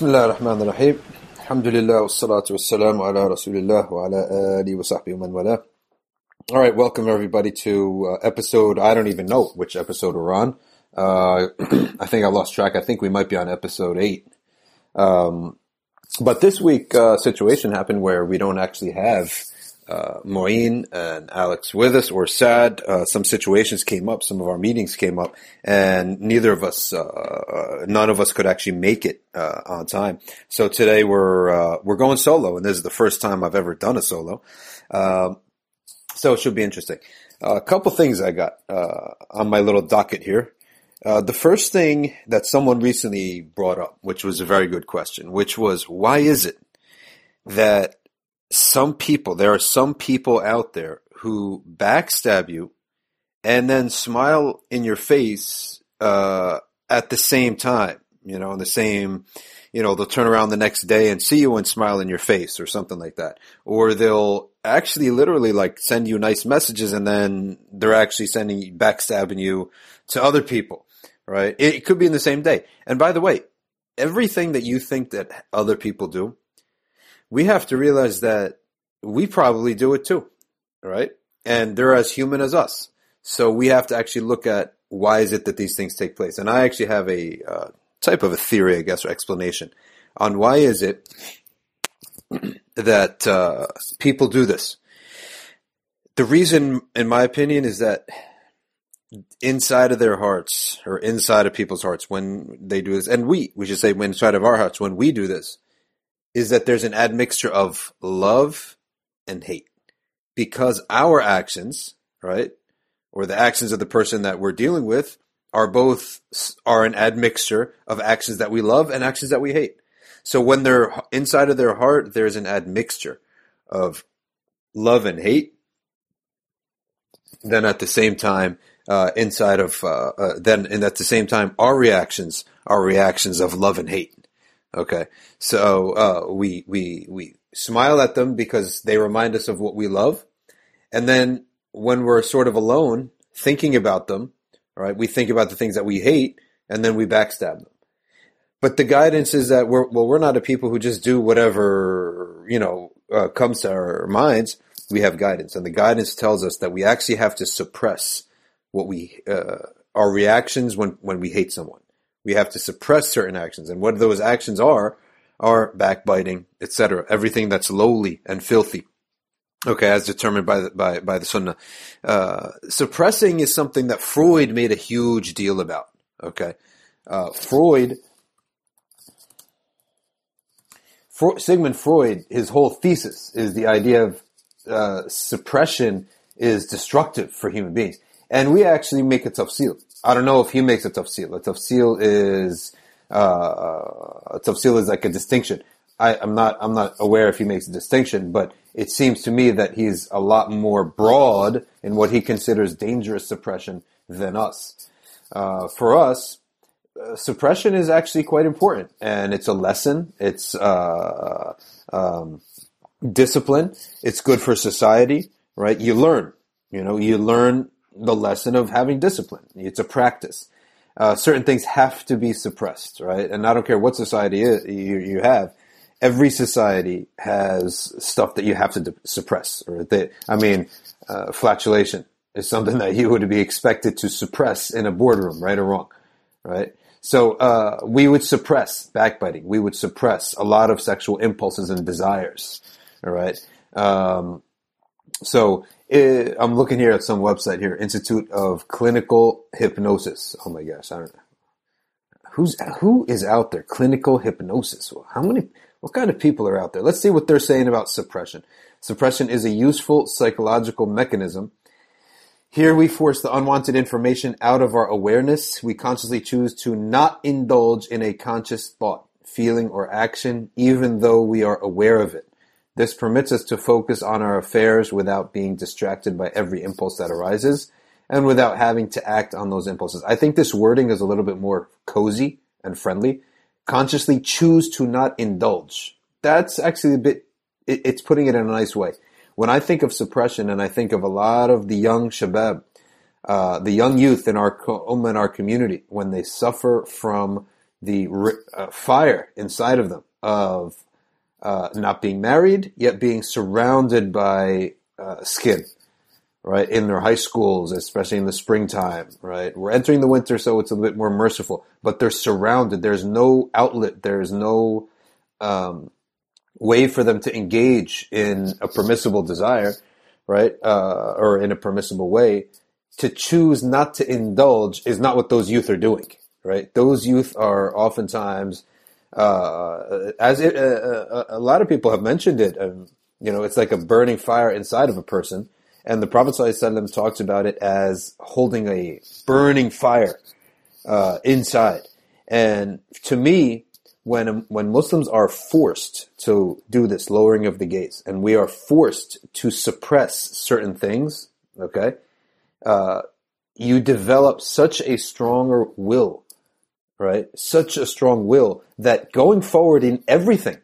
بسم الله الرحمن الرحيم الحمد لله والصلاة والسلام على رسول الله وعلى آله وصحبه ومن والاه All right, welcome everybody to uh, episode, I don't even know which episode we're on. Uh, I think I lost track. I think we might be on episode 8. Um, but this week, uh, situation happened where we don't actually have uh, and Alex with us or Sad. Uh, some situations came up, some of our meetings came up, and neither of us, uh, uh none of us could actually make it uh, on time. So today we're uh, we're going solo, and this is the first time I've ever done a solo. Um, so it should be interesting. a couple things I got on my little docket here. the first thing that someone recently brought up, which was a very good question, which was why is it that some people, there are some people out there who backstab you and then smile in your face uh, at the same time. You know, in the same, you know, they'll turn around the next day and see you and smile in your face or something like that. Or they'll actually literally like send you nice messages and then they're actually sending, backstabbing you to other people, right? It could be in the same day. And by the way, everything that you think that other people do, we have to realize that we probably do it too, right? And they're as human as us. So we have to actually look at why is it that these things take place. And I actually have a uh, type of a theory, I guess, or explanation on why is it that uh, people do this. The reason, in my opinion, is that inside of their hearts or inside of people's hearts when they do this, and we, we should say inside of our hearts when we do this, is that there's an admixture of love and hate because our actions, right, or the actions of the person that we're dealing with are both are an admixture of actions that we love and actions that we hate. So when they're inside of their heart, there's an admixture of love and hate. Then at the same time, uh, inside of uh, uh, then and at the same time, our reactions are reactions of love and hate. Okay, so uh, we we we smile at them because they remind us of what we love, and then when we're sort of alone thinking about them, right, we think about the things that we hate, and then we backstab them. But the guidance is that we're well, we're not a people who just do whatever you know uh, comes to our minds. We have guidance, and the guidance tells us that we actually have to suppress what we uh, our reactions when when we hate someone. We have to suppress certain actions. And what those actions are, are backbiting, etc. Everything that's lowly and filthy. Okay, as determined by the, by, by the Sunnah. Uh, suppressing is something that Freud made a huge deal about. Okay. Uh, Freud, Freud, Sigmund Freud, his whole thesis is the idea of uh, suppression is destructive for human beings. And we actually make it a tafsil. I don't know if he makes a tafsil. A tafsil is uh, a tafsil is like a distinction. I, am not I'm not aware if he makes a distinction, but it seems to me that he's a lot more broad in what he considers dangerous suppression than us. Uh, for us, uh, suppression is actually quite important, and it's a lesson. It's uh, um, discipline. It's good for society, right? You learn. You know, you learn the lesson of having discipline. It's a practice. Uh, certain things have to be suppressed, right? And I don't care what society is, you, you have. Every society has stuff that you have to suppress, or that, I mean, uh, flatulation is something that you would be expected to suppress in a boardroom, right or wrong, right? So uh, we would suppress backbiting. We would suppress a lot of sexual impulses and desires. All right. Um, so it, I'm looking here at some website here, Institute of Clinical Hypnosis. Oh my gosh, I don't know. Who's, who is out there? Clinical hypnosis. How many, what kind of people are out there? Let's see what they're saying about suppression. Suppression is a useful psychological mechanism. Here we force the unwanted information out of our awareness. We consciously choose to not indulge in a conscious thought, feeling, or action, even though we are aware of it. This permits us to focus on our affairs without being distracted by every impulse that arises and without having to act on those impulses. I think this wording is a little bit more cozy and friendly. Consciously choose to not indulge. That's actually a bit, it's putting it in a nice way. When I think of suppression and I think of a lot of the young shabab, uh, the young youth in our, in our community, when they suffer from the uh, fire inside of them of uh, not being married, yet being surrounded by uh, skin, right? In their high schools, especially in the springtime, right? We're entering the winter, so it's a bit more merciful, but they're surrounded. There's no outlet. There's no um, way for them to engage in a permissible desire, right? Uh, or in a permissible way. To choose not to indulge is not what those youth are doing, right? Those youth are oftentimes uh, as it, uh, uh, a lot of people have mentioned it. Um, you know, it's like a burning fire inside of a person, and the Prophet ﷺ talks about it as holding a burning fire uh, inside. And to me, when when Muslims are forced to do this lowering of the gaze, and we are forced to suppress certain things, okay, uh, you develop such a stronger will right? Such a strong will that going forward in everything,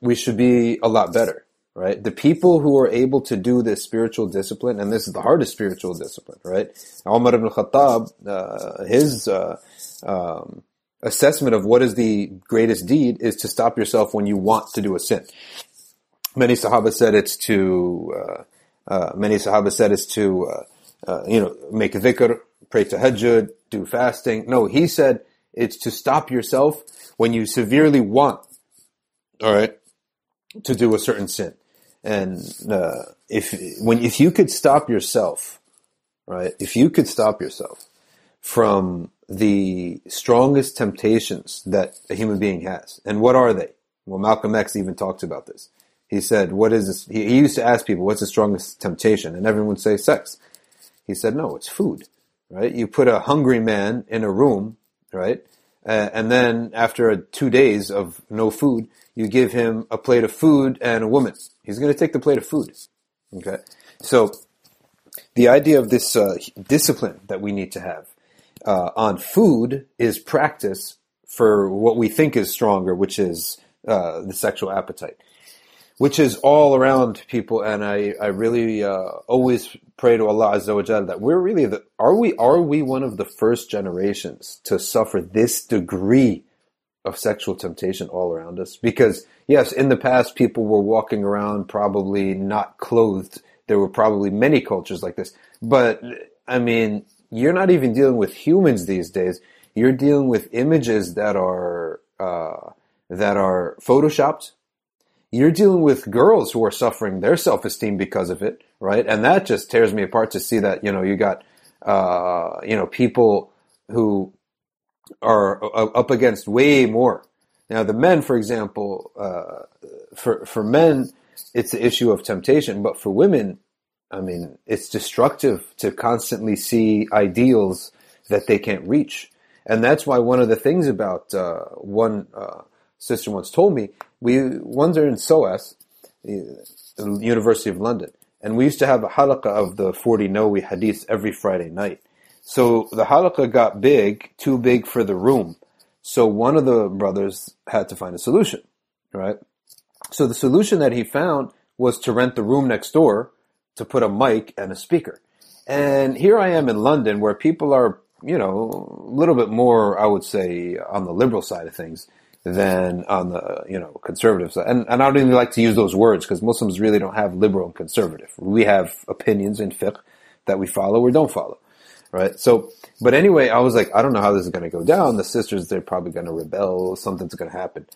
we should be a lot better, right? The people who are able to do this spiritual discipline, and this is the hardest spiritual discipline, right? Umar ibn Khattab, uh, his uh, um, assessment of what is the greatest deed is to stop yourself when you want to do a sin. Many Sahaba said it's to, uh, uh many Sahaba said it's to, uh, uh, you know, make a dhikr, pray to tahajjud, do fasting. No, he said it's to stop yourself when you severely want, all right, to do a certain sin. And uh, if when if you could stop yourself, right, if you could stop yourself from the strongest temptations that a human being has, and what are they? Well, Malcolm X even talks about this. He said, "What is this?" He, he used to ask people, "What's the strongest temptation?" And everyone would say, "Sex." He said, "No, it's food." Right? You put a hungry man in a room, right? Uh, and then after two days of no food, you give him a plate of food and a woman. He's going to take the plate of food. Okay. So the idea of this uh, discipline that we need to have uh, on food is practice for what we think is stronger, which is uh, the sexual appetite which is all around people. And I, I really uh, always pray to Allah Azza wa Jal that we're really the, are we, are we one of the first generations to suffer this degree of sexual temptation all around us? Because yes, in the past, people were walking around probably not clothed. There were probably many cultures like this, but I mean, you're not even dealing with humans these days. You're dealing with images that are, uh, that are photoshopped, you're dealing with girls who are suffering their self-esteem because of it, right? And that just tears me apart to see that, you know, you got, uh, you know, people who are up against way more. Now, the men, for example, uh, for, for men, it's the issue of temptation, but for women, I mean, it's destructive to constantly see ideals that they can't reach. And that's why one of the things about, uh, one, uh, sister once told me, we once are in SOAS, the University of London, and we used to have a halaqah of the 40 Nawawi hadiths every Friday night. So the halaqah got big, too big for the room. So one of the brothers had to find a solution, right? So the solution that he found was to rent the room next door to put a mic and a speaker. And here I am in London where people are, you know, a little bit more, I would say, on the liberal side of things than on the you know conservative side. And, and I don't even like to use those words because Muslims really don't have liberal and conservative. We have opinions in fiqh that we follow or don't follow, right? So, but anyway, I was like, I don't know how this is going to go down. The sisters, they're probably going to rebel. Something's going to happen.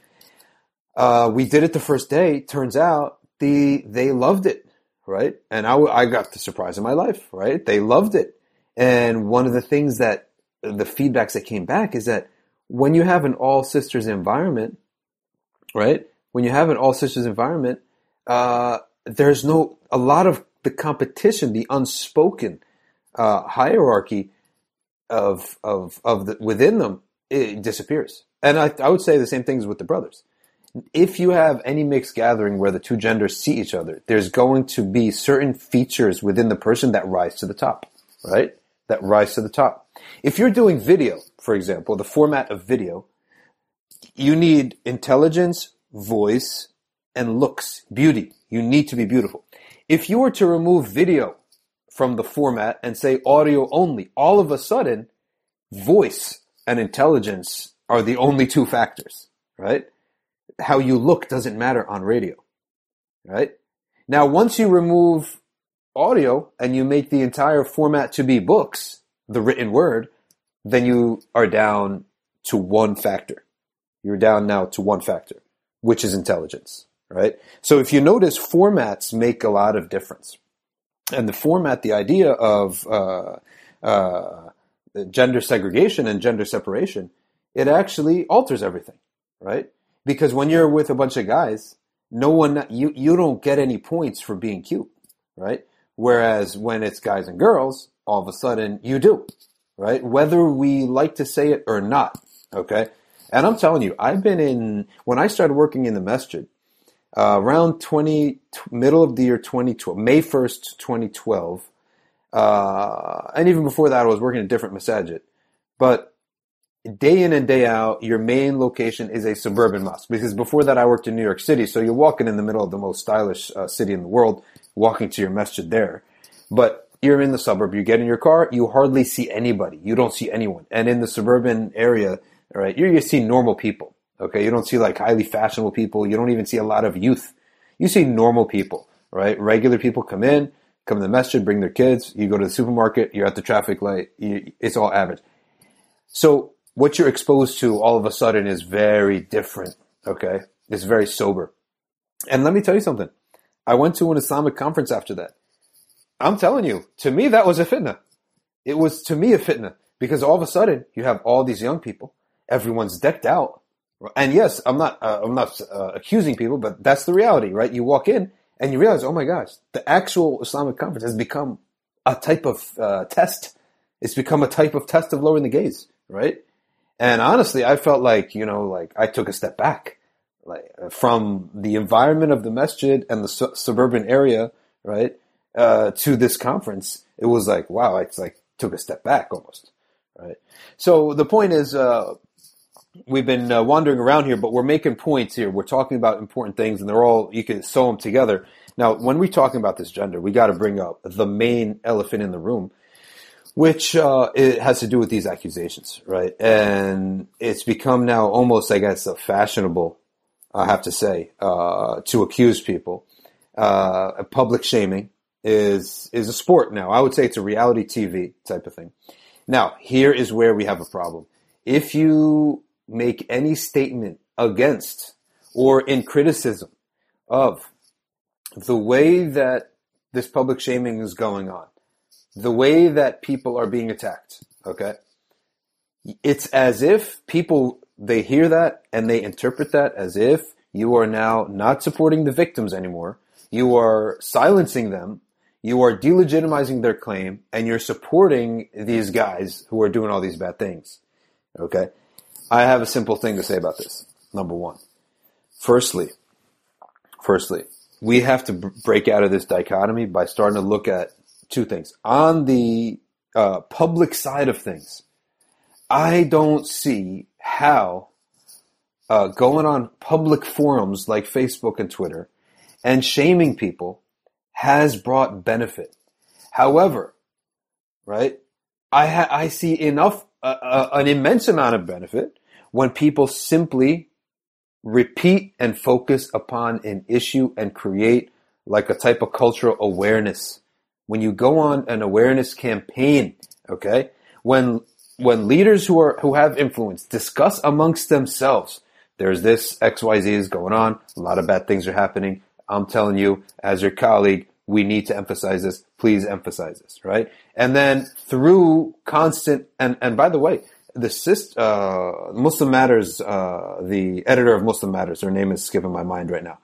Uh, we did it the first day. Turns out the they loved it, right? And I, I got the surprise of my life, right? They loved it. And one of the things that the feedbacks that came back is that when you have an all sisters environment, right? When you have an all sisters environment, uh, there's no a lot of the competition, the unspoken uh, hierarchy of of of the, within them it disappears. And I, I would say the same things with the brothers. If you have any mixed gathering where the two genders see each other, there's going to be certain features within the person that rise to the top, right? That rise to the top. If you're doing video, for example, the format of video, you need intelligence, voice, and looks, beauty. You need to be beautiful. If you were to remove video from the format and say audio only, all of a sudden, voice and intelligence are the only two factors, right? How you look doesn't matter on radio, right? Now, once you remove audio and you make the entire format to be books, the written word, then you are down to one factor. You're down now to one factor, which is intelligence, right? So if you notice, formats make a lot of difference. And the format, the idea of uh, uh, gender segregation and gender separation, it actually alters everything, right? Because when you're with a bunch of guys, no one, you, you don't get any points for being cute, right? Whereas when it's guys and girls, all of a sudden you do, right? Whether we like to say it or not, okay? And I'm telling you, I've been in, when I started working in the masjid, uh, around 20, middle of the year 2012, May 1st, 2012, uh, and even before that, I was working a different masajid. But day in and day out, your main location is a suburban mosque. Because before that, I worked in New York City, so you're walking in the middle of the most stylish uh, city in the world, walking to your masjid there. But you're in the suburb, you get in your car, you hardly see anybody. You don't see anyone. And in the suburban area, right, you're, you see normal people. Okay, you don't see like highly fashionable people. You don't even see a lot of youth. You see normal people, right? Regular people come in, come to the masjid, bring their kids. You go to the supermarket, you're at the traffic light. You, it's all average. So what you're exposed to all of a sudden is very different. Okay, it's very sober. And let me tell you something. I went to an Islamic conference after that. I'm telling you, to me that was a fitna. It was to me a fitna because all of a sudden you have all these young people. Everyone's decked out and yes, I'm not uh, I'm not uh, accusing people, but that's the reality, right? You walk in and you realize, oh my gosh, the actual Islamic conference has become a type of uh, test. It's become a type of test of lowering the gaze, right? And honestly, I felt like you know, like I took a step back, like from the environment of the masjid and the su- suburban area, right, uh, to this conference. It was like, wow, it's like took a step back almost, right? So the point is uh, we've been uh, wandering around here, but we're making points here. We're talking about important things, and they're all you can sew them together. Now, when we're talking about this gender, we got to bring up the main elephant in the room, which uh, it has to do with these accusations, right? And it's become now almost, I guess, a fashionable. I have to say, uh, to accuse people. Uh, public shaming is is a sport now. I would say it's a reality TV type of thing. Now, here is where we have a problem. If you make any statement against or in criticism of the way that this public shaming is going on, the way that people are being attacked, okay? It's as if people, they hear that and they interpret that as if you are now not supporting the victims anymore. You are silencing them. You are delegitimizing their claim and you're supporting these guys who are doing all these bad things. Okay. I have a simple thing to say about this. Number one. Firstly, firstly, we have to break out of this dichotomy by starting to look at two things. On the uh, public side of things, I don't see how uh, going on public forums like Facebook and Twitter and shaming people has brought benefit. However, right, I ha- I see enough, uh, uh an immense amount of benefit when people simply repeat and focus upon an issue and create like a type of cultural awareness. When you go on an awareness campaign, okay, when when leaders who are who have influence discuss amongst themselves, there's this XYZ is going on, a lot of bad things are happening. I'm telling you, as your colleague, we need to emphasize this. Please emphasize this, right? And then through constant and and by the way, the uh, Muslim Matters, uh, the editor of Muslim Matters, her name is skipping my mind right now.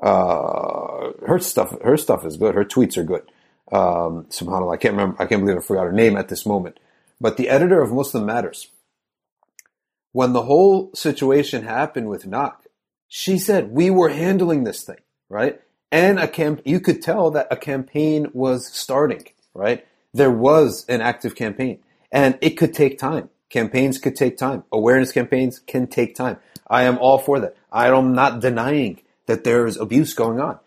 Uh, her stuff, her stuff is good. Her tweets are good. Um, subhanallah, I can't remember, I can't believe I forgot her name at this moment. But the editor of Muslim Matters, when the whole situation happened with Nak, she said, we were handling this thing, right? And a camp, you could tell that a campaign was starting, right? There was an active campaign and it could take time Campaigns could take time. Awareness campaigns can take time. I am all for that. I am not denying that there is abuse going on,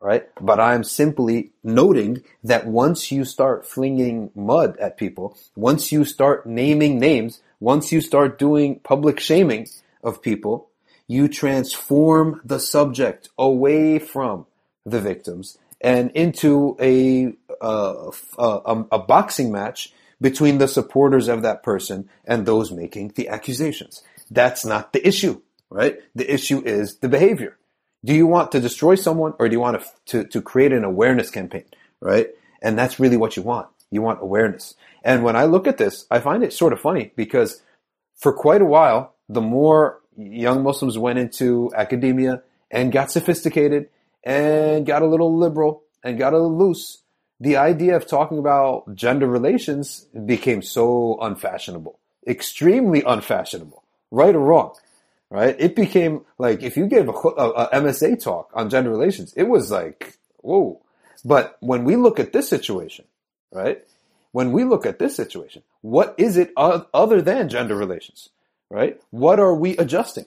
right? But I'm simply noting that once you start flinging mud at people, once you start naming names, once you start doing public shaming of people, you transform the subject away from the victims and into a, uh, a, a boxing match between the supporters of that person and those making the accusations. That's not the issue, right? The issue is the behavior. Do you want to destroy someone or do you want to, to, to create an awareness campaign, right? And that's really what you want. You want awareness. And when I look at this, I find it sort of funny because for quite a while, the more young Muslims went into academia and got sophisticated and got a little liberal and got a little loose, the idea of talking about gender relations became so unfashionable, extremely unfashionable, right or wrong, right? It became like if you gave a, a, a MSA talk on gender relations, it was like, whoa. But when we look at this situation, right? When we look at this situation, what is it other than gender relations, right? What are we adjusting?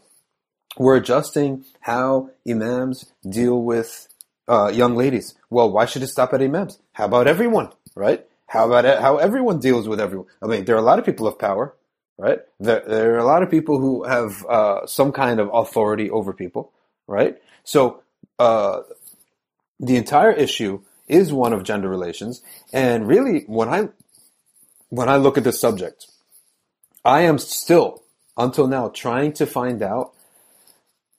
We're adjusting how imams deal with uh, young ladies. Well, why should it stop at imams? How about everyone, right? How about how everyone deals with everyone? I mean, there are a lot of people of power, right? There, there are a lot of people who have uh, some kind of authority over people, right? So uh, the entire issue is one of gender relations, and really, when I when I look at this subject, I am still until now trying to find out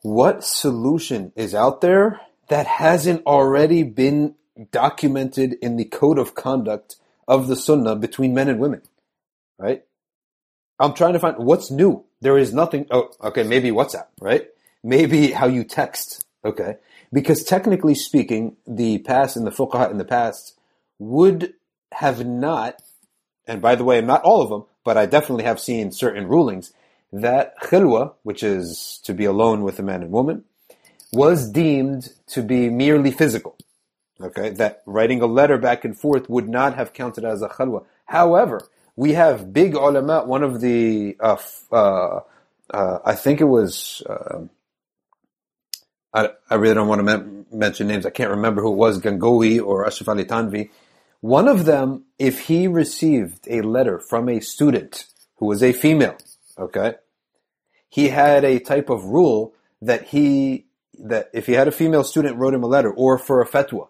what solution is out there that hasn't already been documented in the code of conduct of the sunnah between men and women. Right? I'm trying to find what's new. There is nothing. Oh, okay. Maybe WhatsApp, right? Maybe how you text. Okay. Because technically speaking, the past and the fuqaha in the past would have not, and by the way, not all of them, but I definitely have seen certain rulings that khilwa, which is to be alone with a man and woman, was deemed to be merely physical. Okay, that writing a letter back and forth would not have counted as a khalwa. However, we have big ulama, one of the, uh, uh, uh, I think it was, um, I, I, really don't want to me- mention names. I can't remember who it was, Gangohi or Ashraf Ali Thanvi. One of them, if he received a letter from a student who was a female, okay, he had a type of rule that he that if he had a female student wrote him a letter or for a fatwa,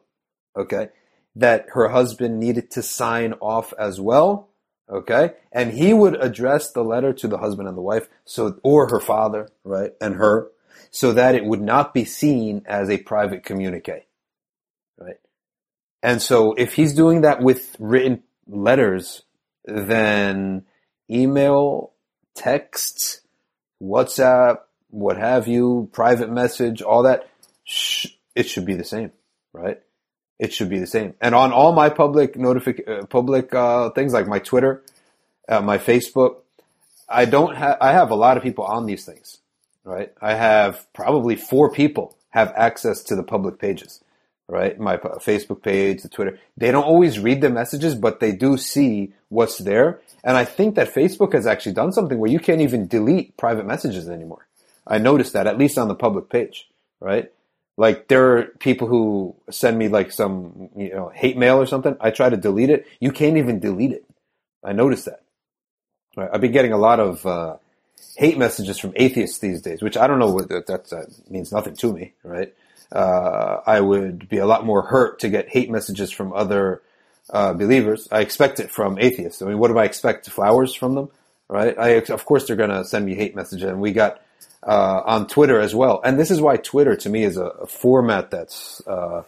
okay, that her husband needed to sign off as well, okay, and he would address the letter to the husband and the wife, so or her father, right, and her, so that it would not be seen as a private communique, right, and so if he's doing that with written letters, then email, text, WhatsApp, what have you, private message, all that, it should be the same, right? It should be the same. And on all my public notific, uh, public, uh, things like my Twitter, uh, my Facebook, I don't have, I have a lot of people on these things, right? I have probably four people have access to the public pages, right? My Facebook page, the Twitter. They don't always read the messages, but they do see what's there. And I think that Facebook has actually done something where you can't even delete private messages anymore. I noticed that at least on the public page, right? Like there are people who send me like some, you know, hate mail or something. I try to delete it. You can't even delete it. I noticed that. Right? I've been getting a lot of uh, hate messages from atheists these days, which I don't know what that, that means nothing to me, right? Uh, I would be a lot more hurt to get hate messages from other uh, believers. I expect it from atheists. I mean, what do I expect? Flowers from them, right? I of course they're going to send me hate messages, and we got uh, on Twitter as well. And this is why Twitter to me is a, a format that's, uh,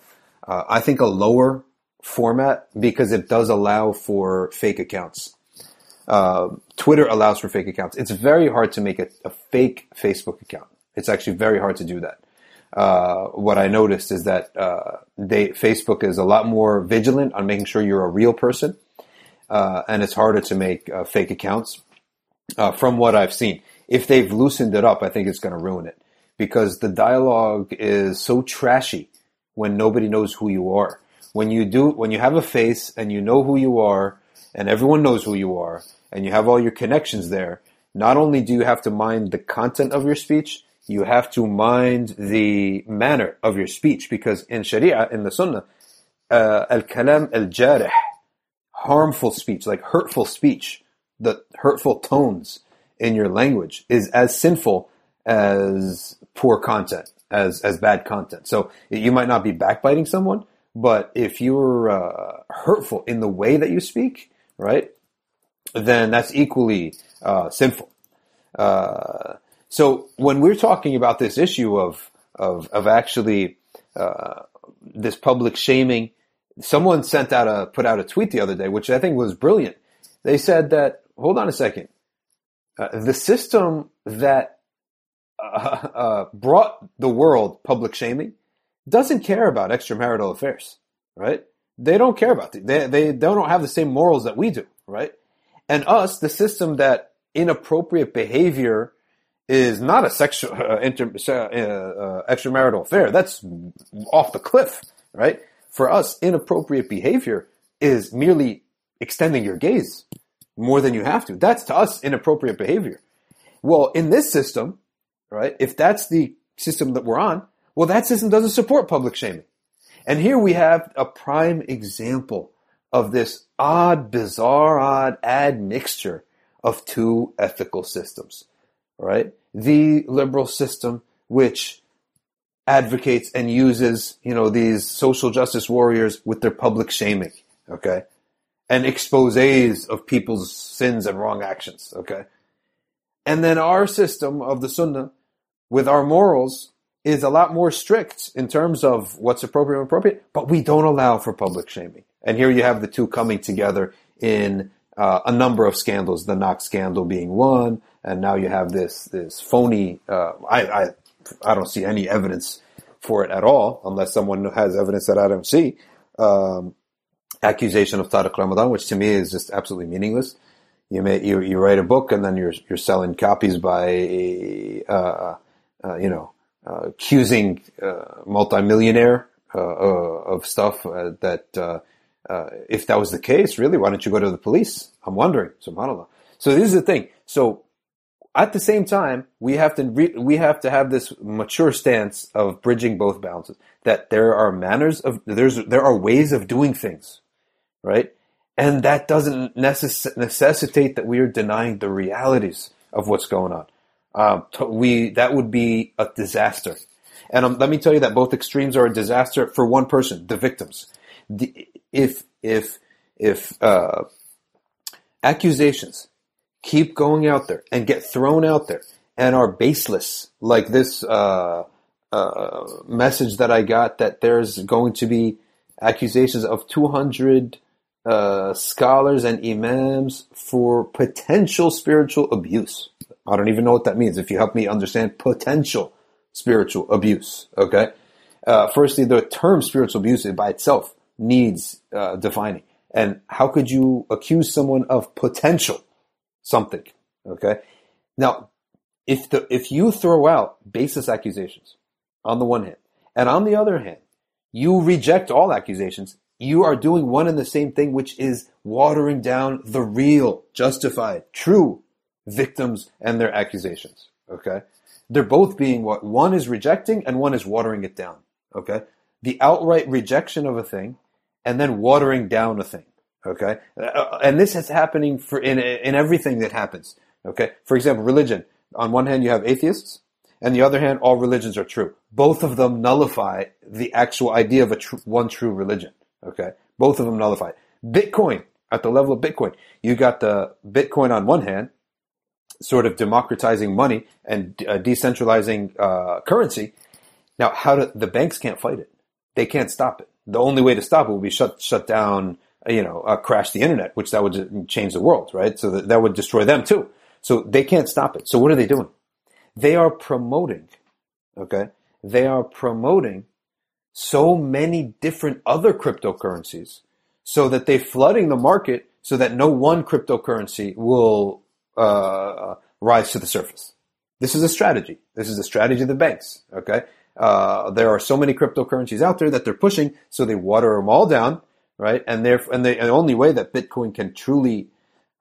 uh, I think, a lower format because it does allow for fake accounts. Uh, Twitter allows for fake accounts. It's very hard to make a, a fake Facebook account. It's actually very hard to do that. Uh, what I noticed is that uh, they, Facebook is a lot more vigilant on making sure you're a real person, and it's harder to make fake accounts. from what I've seen, if they've loosened it up, I think it's going to ruin it because the dialogue is so trashy when nobody knows who you are. When you do, when you have a face and you know who you are and everyone knows who you are and you have all your connections there, not only do you have to mind the content of your speech, you have to mind the manner of your speech because in Sharia, in the Sunnah, uh, al-kalam al-jarih, harmful speech, like hurtful speech, the hurtful tones, in your language is as sinful as poor content, as as bad content. So you might not be backbiting someone, but if you're uh, hurtful in the way that you speak, right, then that's equally uh, sinful. Uh, so when we're talking about this issue of of of actually uh, this public shaming, someone sent out a put out a tweet the other day, which I think was brilliant. They said that hold on a second, uh, the system that uh, uh, brought the world public shaming doesn't care about extramarital affairs, right? They don't care about it. They, they, they don't have the same morals that we do, right? And us, the system that inappropriate behavior is not a sexual, uh, inter, uh, uh, extramarital affair. That's off the cliff, right? For us, inappropriate behavior is merely extending your gaze more than you have to. That's to us inappropriate behavior. Well, in this system, right, if that's the system that we're on, well, that system doesn't support public shaming. And here we have a prime example of this odd, bizarre, odd admixture of two ethical systems, right? The liberal system, which advocates and uses, you know, these social justice warriors with their public shaming, okay? And exposes of people's sins and wrong actions, okay? And then our system of the Sunnah with our morals is a lot more strict in terms of what's appropriate and appropriate, but we don't allow for public shaming. And here you have the two coming together in uh, a number of scandals, the Knox scandal being one, and now you have this this phony. Uh, I, I I don't see any evidence for it at all, unless someone has evidence that I don't see. Um, accusation of Tariq Ramadan, which to me is just absolutely meaningless. You may you, you write a book and then you're you're selling copies by uh, uh you know uh, accusing uh, multimillionaire of stuff that if that was the case, really, why don't you go to the police? I'm wondering, subhanallah. So this is the thing. So at the same time, we have to re- we have to have this mature stance of bridging both balances. That there are manners of there's there are ways of doing things, right? And that doesn't necess- necessitate that we are denying the realities of what's going on. Um, we that would be a disaster. And um, let me tell you that both extremes are a disaster for one person, the victims. The, if if if uh, accusations keep going out there and get thrown out there and are baseless, like this uh, uh, message that I got that there's going to be accusations of 200 uh, scholars and imams for potential spiritual abuse. I don't even know what that means. If you help me understand potential spiritual abuse, okay? Uh, firstly, the term spiritual abuse by itself needs uh, defining. And how could you accuse someone of potential something? Okay. Now, if the, if you throw out baseless accusations on the one hand, and on the other hand, you reject all accusations, you are doing one and the same thing, which is watering down the real, justified, true victims and their accusations. Okay. They're both being what one is rejecting and one is watering it down. Okay. The outright rejection of a thing and then watering down a thing. Okay. Uh, and this is happening for in, in everything that happens. Okay. For example, religion. On one hand, you have atheists and the other hand, all religions are true. Both of them nullify the actual idea of a tr- one true religion. Okay. Both of them nullify. Bitcoin, at the level of Bitcoin, you got the Bitcoin on one hand, sort of democratizing money and uh, decentralizing uh, currency. Now, how do the banks can't fight it? They can't stop it. The only way to stop it would be shut shut down, you know, uh, crash the internet, which that would change the world, right? So that, that would destroy them too. So they can't stop it. So what are they doing? They are promoting, okay? They are promoting so many different other cryptocurrencies so that they're flooding the market so that no one cryptocurrency will uh, rise to the surface. This is a strategy. This is a strategy of the banks. Okay. Uh, there are so many cryptocurrencies out there that they're pushing, so they water them all down, right? And they and, the only way that Bitcoin can truly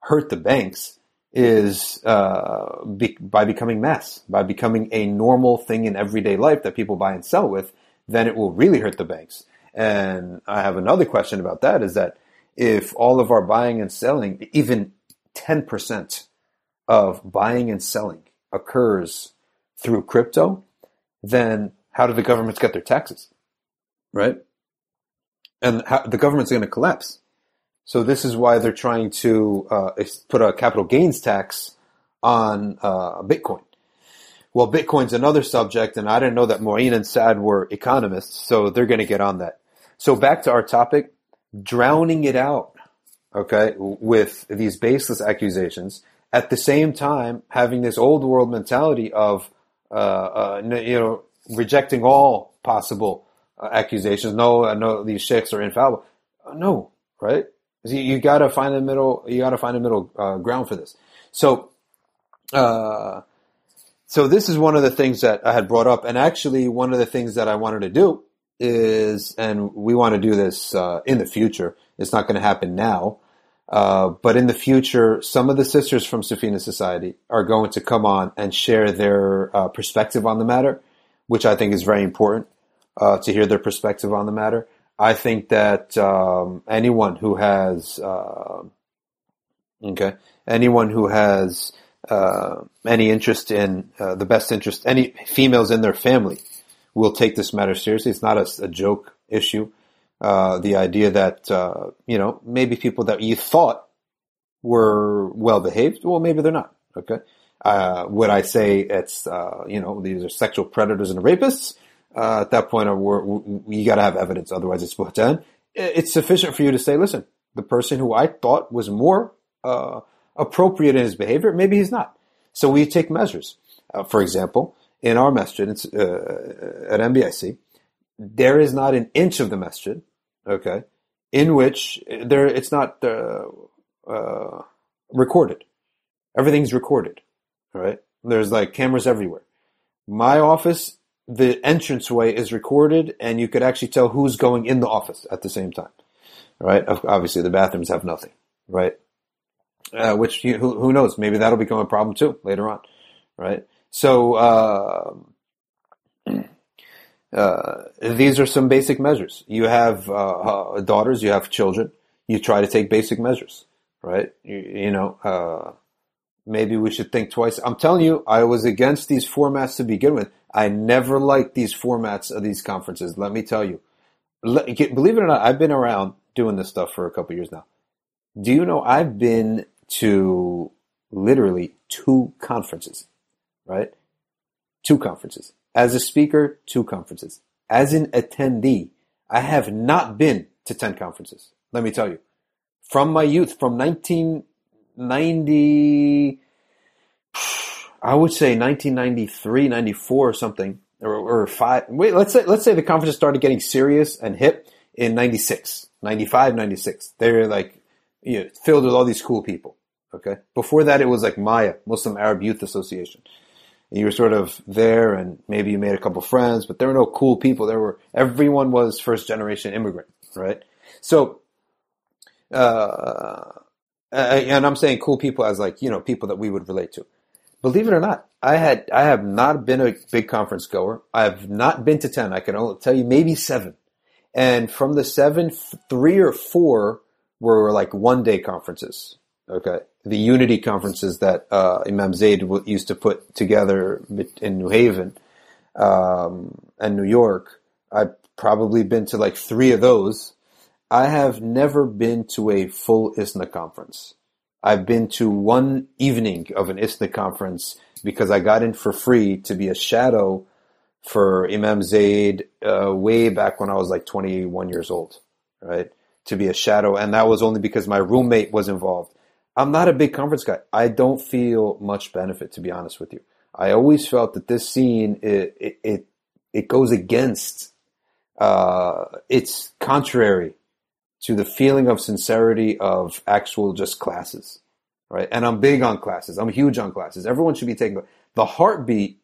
hurt the banks is uh, be, by becoming mass, by becoming a normal thing in everyday life that people buy and sell with. Then it will really hurt the banks. And I have another question about that: is that if all of our buying and selling, even ten percent of buying and selling occurs through crypto, then how do the governments get their taxes? Right? And how, the government's going to collapse. So this is why they're trying to uh, put a capital gains tax on uh, Bitcoin. Well, Bitcoin's another subject, and I didn't know that Maureen and Sad were economists, so they're going to get on that. So back to our topic, drowning it out, okay, with these baseless accusations. At the same time, having this old world mentality of, uh, uh, you know, rejecting all possible uh, accusations. No, I know these sheikhs are infallible. Uh, no, right? You, you, gotta find a middle. You gotta find a middle uh, ground for this. So, uh, so this is one of the things that I had brought up, and actually one of the things that I wanted to do is, and we want to do this uh, in the future. It's not going to happen now, uh, but in the future, some of the sisters from Safina Society are going to come on and share their uh, perspective on the matter, which I think is very important uh, to hear their perspective on the matter. I think that um, anyone who has uh, okay, anyone who has uh, any interest in the best interest, any females in their family will take this matter seriously. It's not a, a joke issue. Uh, the idea that uh, you know maybe people that you thought were well behaved, well, maybe they're not. Okay, uh, would I say it's uh, you know these are sexual predators and rapists? Uh, at that point, we you got to have evidence, otherwise it's buhtan. It's sufficient for you to say, listen, the person who I thought was more appropriate in his behavior, maybe he's not. So we take measures. for example, in our masjid uh, at MBIC, there is not an inch of the masjid, okay, in which there it's not uh, uh, recorded. Everything's recorded, right? There's like cameras everywhere. My office, the entranceway is recorded, and you could actually tell who's going in the office at the same time, right? Obviously, the bathrooms have nothing, right? Uh, which who, who knows? Maybe that'll become a problem too later on, right? So uh, uh, these are some basic measures. You have uh, uh, daughters, you have children. You try to take basic measures, right? You, you know, uh, maybe we should think twice. I'm telling you, I was against these formats to begin with. I never liked these formats of these conferences. Let me tell you. Believe it or not, I've been around doing this stuff for a couple years now. Do you know I've been to literally two conferences right? Two conferences. As a speaker, two conferences. As an attendee, I have not been to 10 conferences. Let me tell you. From my youth, from 1990, I would say 1993, 94 or something, or, or five. Wait, let's say, let's say the conference started getting serious and hip in 96, 95, 96. They're like, you know, filled with all these cool people. Okay. Before that, it was like MAYA, Muslim Arab Youth Association you were sort of there and maybe you made a couple friends, but there were no cool people. There were, everyone was first generation immigrant, right? So, uh, and I'm saying cool people as like, you know, people that we would relate to. Believe it or not, I had, I have not been a big conference goer. I have not been to 10. I can only tell you maybe seven. And from the seven, three or four were like one day conferences. Okay the unity conferences that uh, Imam Zaid used to put together in New Haven um, and New York. I've probably been to like three of those. I have never been to a full ISNA conference. I've been to one evening of an ISNA conference because I got in for free to be a shadow for Imam Zaid uh, way back when I was like 21 years old, right? To be a shadow. And that was only because my roommate was involved. I'm not a big conference guy. I don't feel much benefit, to be honest with you. I always felt that this scene it it it, it goes against. Uh, it's contrary to the feeling of sincerity of actual just classes, right? And I'm big on classes. I'm huge on classes. Everyone should be taking the heartbeat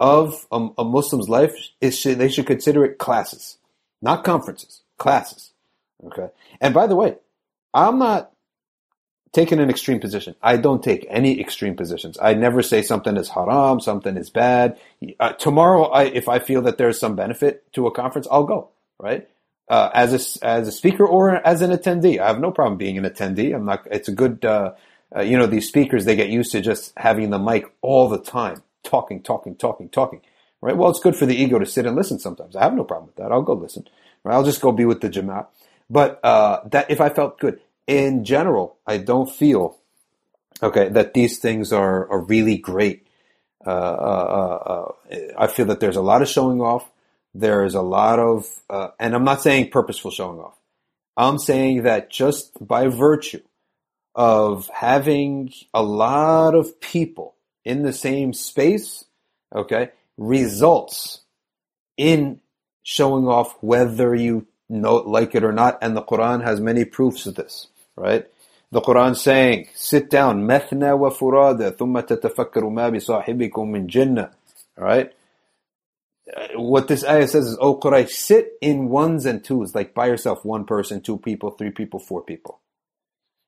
of a, a Muslim's life is should, they should consider it classes, not conferences, classes. Okay. And by the way, I'm not taking an extreme position. I don't take any extreme positions. I never say something is haram, something is bad. Uh, tomorrow, I, if I feel that there's some benefit to a conference, I'll go, right? Uh, as a, as a speaker or as an attendee. I have no problem being an attendee. I'm not, it's a good, uh, uh, you know, these speakers, they get used to just having the mic all the time, talking, talking, talking, talking, right? Well, it's good for the ego to sit and listen sometimes. I have no problem with that. I'll go listen, right? I'll just go be with the Jamaat. But, uh, that if I felt good, in general, I don't feel, okay, that these things are, are really great. Uh, uh, uh, I feel that there's a lot of showing off. There is a lot of, uh, and I'm not saying purposeful showing off. I'm saying that just by virtue of having a lot of people in the same space, okay, results in showing off whether you know, like it or not. And the Quran has many proofs of this, right? The Quran saying, sit down, methna wa furada, thumma tatafakkaru ma bi sahibikum min jannah, right? What this ayah says is, oh Quraysh, sit in ones and twos, like by yourself, one person, two people, three people, four people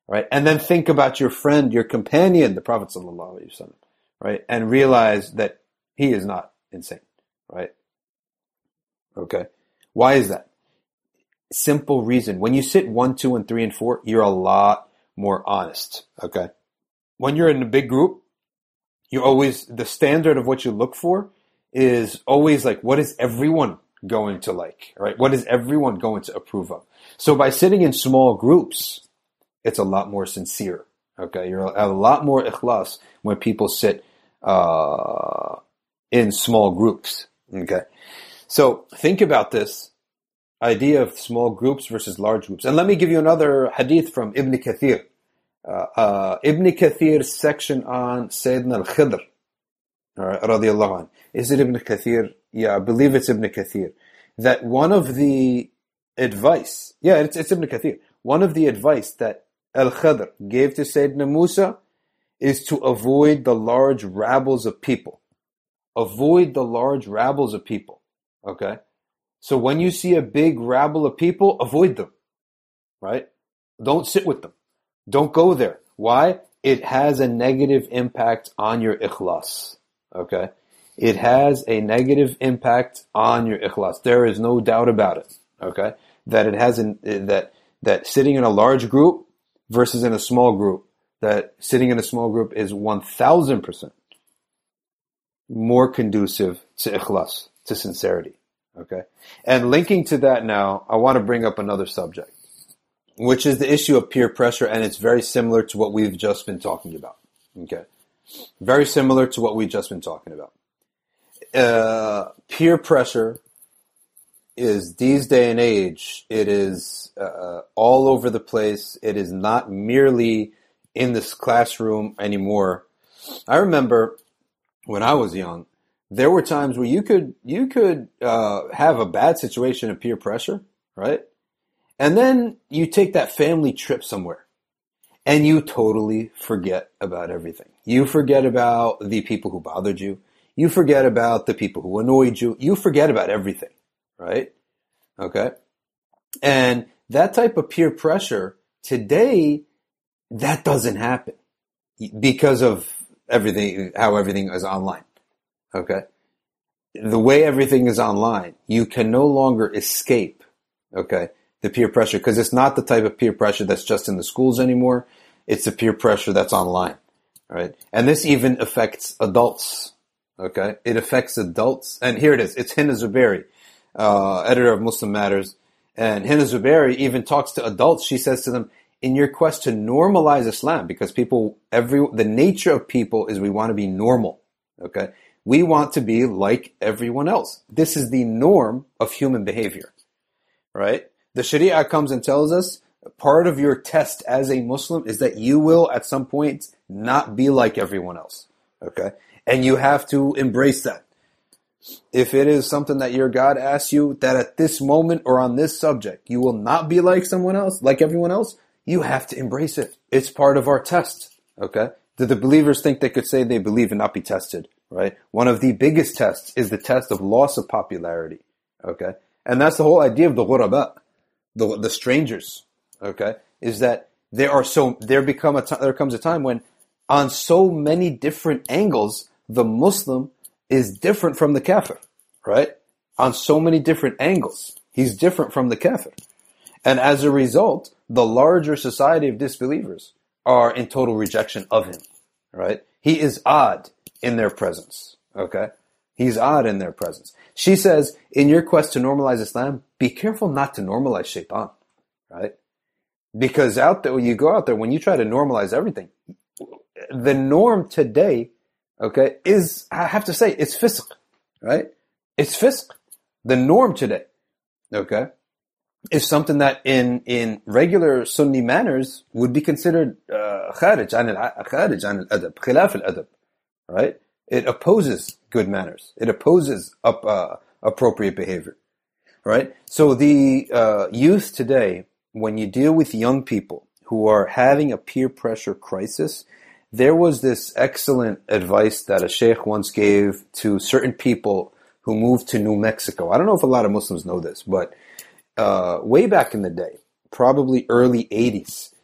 right? And then think about your friend, your companion, the Prophet sallallahu alaihi wasallam, right? And realize that he is not insane, right? Okay. Why is that? Simple reason. When you sit one, two, and three and four, you're a lot more honest. Okay. When you're in a big group, you always, the standard of what you look for is always like, what is everyone going to like, right? What is everyone going to approve of? So by sitting in small groups, it's a lot more sincere. Okay, you're a lot more ikhlas when people sit uh, in small groups. Okay, so think about this idea of small groups versus large groups. And let me give you another hadith from Ibn Kathir. Uh, uh, Ibn Kathir's section on Sayyidina al-Khidr, radiallahu anh. Is it Ibn Kathir? Yeah, I believe it's Ibn Kathir. That one of the advice, yeah, it's, it's Ibn Kathir. One of the advice that Al-Khadr gave to Sayyidina Musa is to avoid the large rabbles of people. Avoid the large rabbles of people. Okay? So when you see a big rabble of people, avoid them. Right? Don't sit with them. Don't go there. Why? It has a negative impact on your ikhlas. Okay? It has a negative impact on your ikhlas. There is no doubt about it. Okay? That it has an, that, that sitting in a large group versus in a small group, that sitting in a small group is 1000% more conducive to ikhlas, to sincerity. Okay. And linking to that now, I want to bring up another subject, which is the issue of peer pressure, and it's very similar to what we've just been talking about. Okay. Very similar to what we've just been talking about. Uh, peer pressure is these day and age, it is uh, all over the place. It is not merely in this classroom anymore. I remember when I was young, there were times where you could you could uh, have a bad situation of peer pressure, right? And then you take that family trip somewhere, and you totally forget about everything. You forget about the people who bothered you. You forget about the people who annoyed you. You forget about everything right? Okay. And that type of peer pressure today, that doesn't happen because of everything, how everything is online. Okay. The way everything is online, you can no longer escape. Okay. The peer pressure because it's not the type of peer pressure that's just in the schools anymore. It's the peer pressure that's online. Right. And this even affects adults. Okay. It affects adults. And here it is. It's Hina Zuberi uh, editor of Muslim Matters, and Hina Zuberi even talks to adults. She says to them, in your quest to normalize Islam, because people, every, the nature of people is we want to be normal. Okay. We want to be like everyone else. This is the norm of human behavior. Right? The Sharia comes and tells us part of your test as a Muslim is that you will at some point not be like everyone else. Okay. And you have to embrace that if it is something that your God asks you that at this moment or on this subject you will not be like someone else, like everyone else, you have to embrace it. It's part of our test. Okay? Do the believers think they could say they believe and not be tested? Right? One of the biggest tests is the test of loss of popularity. Okay? And that's the whole idea of the ghuraba, the, the strangers. Okay? Is that there are so, there become a, t- there comes a time when on so many different angles, the Muslim is different from the kafir, right? On so many different angles. He's different from the kafir. And as a result, the larger society of disbelievers are in total rejection of him, right? He is odd in their presence, okay? He's odd in their presence. She says, in your quest to normalize Islam, be careful not to normalize shaitan, right? Because out there, when you go out there, when you try to normalize everything, the norm today, okay, is, I have to say, it's fisq, right? It's fisq. The norm today, okay, is something that in, in regular Sunni manners would be considered uh, kharij an al-adab, khilaf al-adab, right? It opposes good manners. It opposes up, uh, appropriate behavior, right? So the uh, youth today, when you deal with young people who are having a peer pressure crisis, there was this excellent advice that a sheikh once gave to certain people who moved to New Mexico. I don't know if a lot of Muslims know this, but uh, way back in the day, probably early 80s,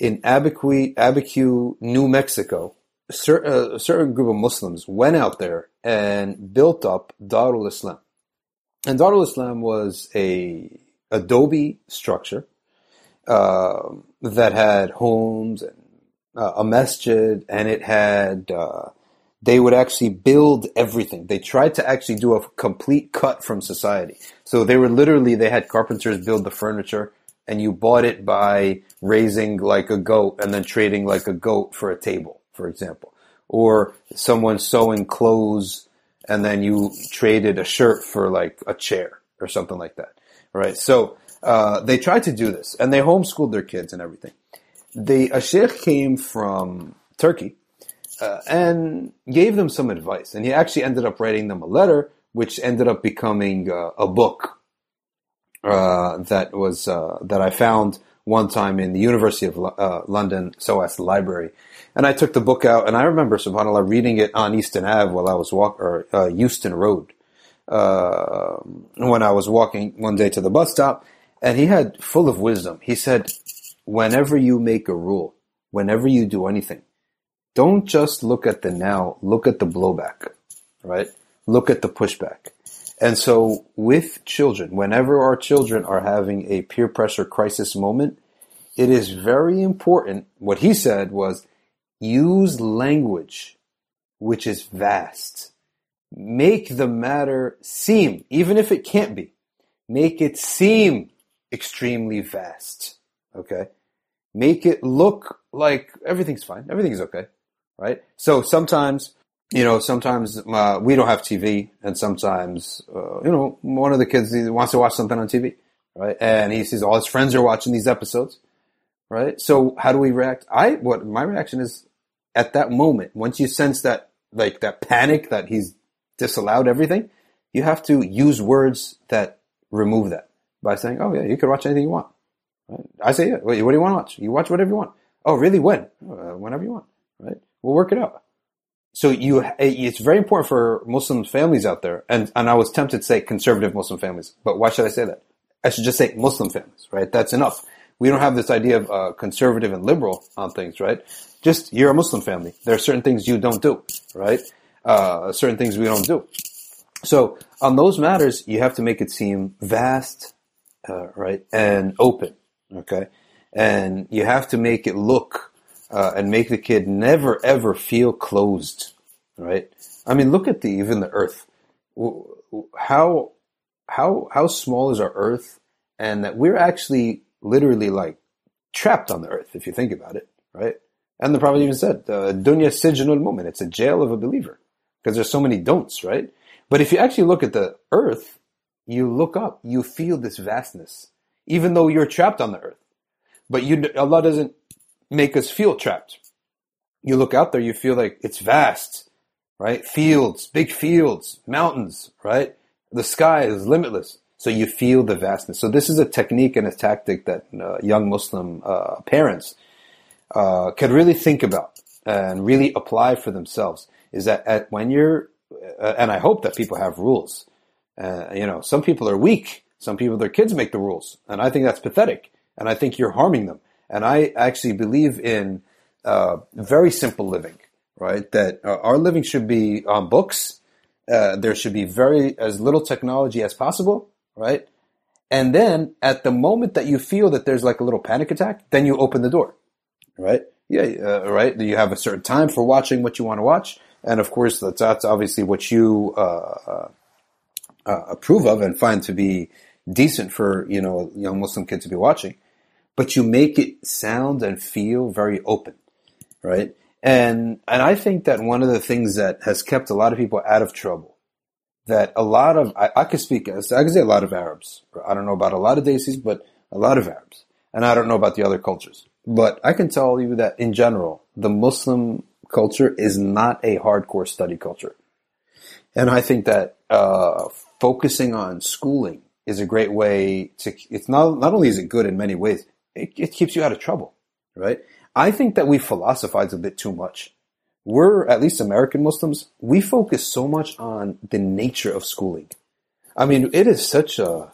in Abiquiu, Abiquiu New Mexico, a certain group of Muslims went out there and built up Darul Islam. And Darul Islam was a adobe structure uh, that had homes and uh, a masjid, and it had. Uh, they would actually build everything. They tried to actually do a complete cut from society. So they were literally they had carpenters build the furniture, and you bought it by raising like a goat and then trading like a goat for a table for example, or someone sewing clothes and then you traded a shirt for like a chair or something like that, right? So uh, they tried to do this and they homeschooled their kids and everything. The a sheikh came from Turkey uh, and gave them some advice, and he actually ended up writing them a letter, which ended up becoming uh, a book uh, that was uh, that I found one time in the University of London SOAS library. And I took the book out, and I remember, subhanAllah, reading it on Easton Ave while I was walk or Euston Road, uh, when I was walking one day to the bus stop, and he had full of wisdom. He said, whenever you make a rule, whenever you do anything, don't just look at the now, look at the blowback, right? Look at the pushback. And so with children, whenever our children are having a peer pressure crisis moment, it is very important. What he said was use language which is vast. Make the matter seem, even if it can't be, make it seem extremely vast. Okay? Make it look like everything's fine. Everything's okay. Right? So sometimes you know, sometimes uh, we don't have TV, and sometimes, uh, you know, one of the kids wants to watch something on TV, right? And he sees all his friends are watching these episodes, right? So how do we react? I what my reaction is at that moment. Once you sense that like that panic that he's disallowed everything, you have to use words that remove that by saying, "Oh yeah, you can watch anything you want." Right? I say, "Yeah, what, do you want to watch? You watch whatever you want." Oh, really? When? Uh, whenever you want. Right? We'll work it out so you, it's very important for Muslim families out there, and, and I was tempted to say conservative Muslim families, but why should I say that? I should just say Muslim families, right? That's enough. We don't have this idea of uh, conservative and liberal on things, right? Just you're a Muslim family. There are certain things you don't do, right? Uh, certain things we don't do. So on those matters, you have to make it seem vast, uh, right, and open, okay, and you have to make it look uh, and make the kid never ever feel closed, right? I mean, look at the even the Earth. How how how small is our Earth, and that we're actually literally like trapped on the Earth if you think about it, right? And the Prophet even said, uh, "Dunya sijnul mu'min." It's a jail of a believer because there's so many don'ts, right? But if you actually look at the Earth, you look up, you feel this vastness, even though you're trapped on the Earth. But you, Allah doesn't make us feel trapped. You look out there, you feel like it's vast, right? Fields, big fields, mountains, right? The sky is limitless. So you feel the vastness. So this is a technique and a tactic that uh, young Muslim uh, parents uh, can really think about and really apply for themselves. Is that at, when you're, uh, and I hope that people have rules. Uh, you know, some people are weak. Some people, their kids make the rules, and I think that's pathetic. And I think you're harming them. And I actually believe in uh, very simple living, right? That uh, our living should be on books. Uh, there should be very as little technology as possible, right? And then at the moment that you feel that there's like a little panic attack, then you open the door, right? Yeah, uh, right. You have a certain time for watching what you want to watch, and of course, that's, that's obviously what you uh, uh, approve of and find to be decent for you know a young Muslim kid to be watching. But you make it sound and feel very open, right? And and I think that one of the things that has kept a lot of people out of trouble, that a lot of I, I could speak as I could say a lot of Arabs. I don't know about a lot of Desis, but a lot of Arabs, and I don't know about the other cultures. But I can tell you that in general, the Muslim culture is not a hardcore study culture. And I think that uh, focusing on schooling is a great way to. It's not not only is it good in many ways, it, it keeps you out of trouble, right? I think that we philosophize a bit too much. We're at least American Muslims. We focus so much on the nature of schooling. I mean, it is such a,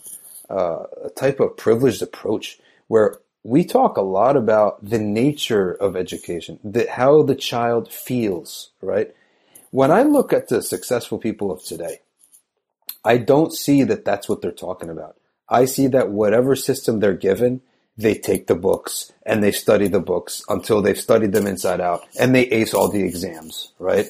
a type of privileged approach where we talk a lot about the nature of education, the, how the child feels, right? When I look at the successful people of today, I don't see that that's what they're talking about. I see that whatever system they're given, they take the books and they study the books until they've studied them inside out and they ace all the exams, right?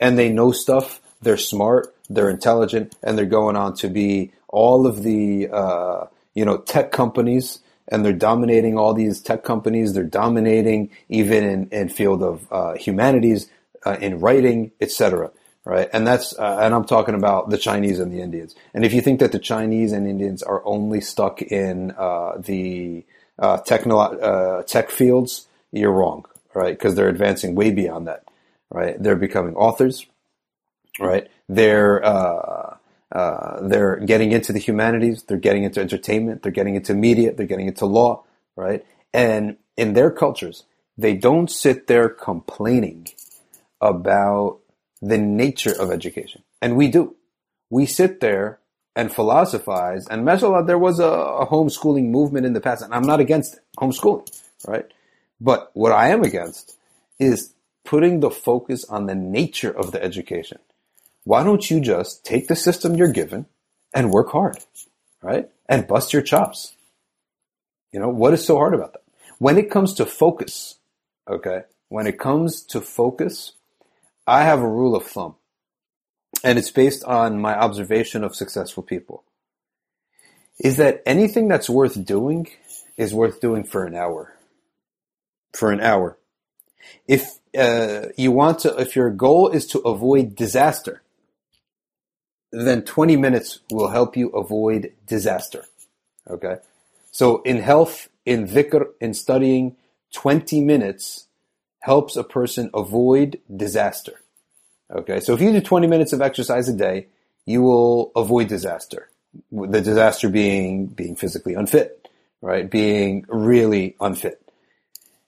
And they know stuff. They're smart. They're intelligent and they're going on to be all of the, uh, you know, tech companies and they're dominating all these tech companies. They're dominating even in, in field of uh, humanities, uh, in writing, etc. Right, and that's uh, and I'm talking about the Chinese and the Indians. And if you think that the Chinese and Indians are only stuck in uh, the uh, techno- uh, tech fields, you're wrong, right? Because they're advancing way beyond that, right? They're becoming authors, right? They're uh, they're getting into the humanities. They're getting into entertainment. They're getting into media. They're getting into law, right? And in their cultures, they don't sit there complaining about the nature of education. And we do. We sit there and philosophize. And mashallah, there was a, a homeschooling movement in the past, and I'm not against it, homeschooling, right? But what I am against is putting the focus on the nature of the education why don't you just take the system you're given and work hard, right? And bust your chops. You know, what is so hard about that? When it comes to focus, okay, when it comes to focus, I have a rule of thumb, and it's based on my observation of successful people. Is that anything that's worth doing is worth doing for an hour. For an hour. If uh, you want to, if your goal is to avoid disaster, then 20 minutes will help you avoid disaster. Okay. So in health, in dhikr, in studying, 20 minutes helps a person avoid disaster. Okay. So if you do 20 minutes of exercise a day, you will avoid disaster. The disaster being, being physically unfit, right? Being really unfit.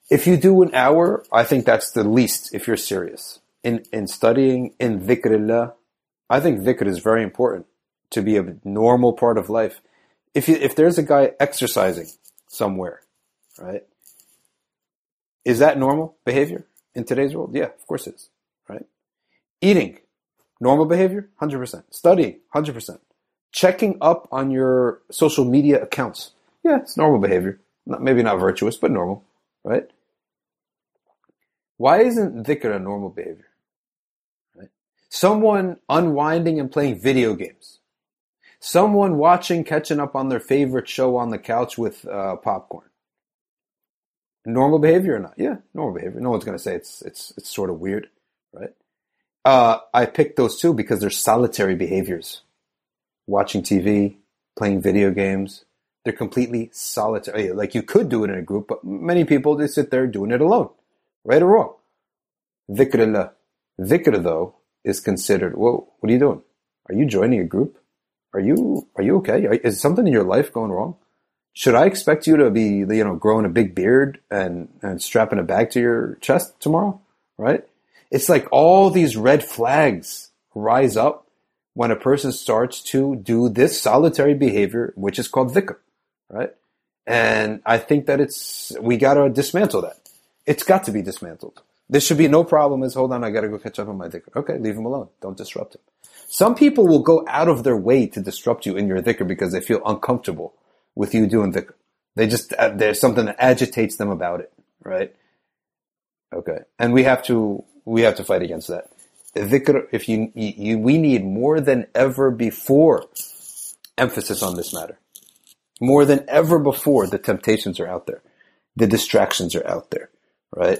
If you do an hour, I think that's the least if you're serious. In, in studying in dhikrillah, I think dhikr is very important to be a normal part of life. If you, if there's a guy exercising somewhere, right? Is that normal behavior in today's world? Yeah, of course it is, right? Eating, normal behavior, 100%. Studying, 100%. Checking up on your social media accounts. Yeah, it's normal behavior. Not, maybe not virtuous, but normal, right? Why isn't dhikr a normal behavior? Someone unwinding and playing video games. Someone watching, catching up on their favorite show on the couch with uh, popcorn. Normal behavior or not? Yeah, normal behavior. No one's going to say it's it's it's sort of weird, right? Uh, I picked those two because they're solitary behaviors. Watching TV, playing video games, they're completely solitary. Like you could do it in a group, but many people they sit there doing it alone, right or wrong. Dhikr Dhikr though is considered, whoa, what are you doing? Are you joining a group? Are you, are you okay? Is something in your life going wrong? Should I expect you to be, you know, growing a big beard and, and strapping a bag to your chest tomorrow? Right? It's like all these red flags rise up when a person starts to do this solitary behavior, which is called dhikr, right? And I think that it's, we gotta dismantle that. It's got to be dismantled. There should be no problem is, hold on, I gotta go catch up on my dhikr. Okay, leave him alone. Don't disrupt him. Some people will go out of their way to disrupt you in your dhikr because they feel uncomfortable with you doing the. They just, uh, there's something that agitates them about it, right? Okay, and we have to we have to fight against that. Dhikr, if you, you we need more than ever before emphasis on this matter. More than ever before, the temptations are out there, the distractions are out there, right?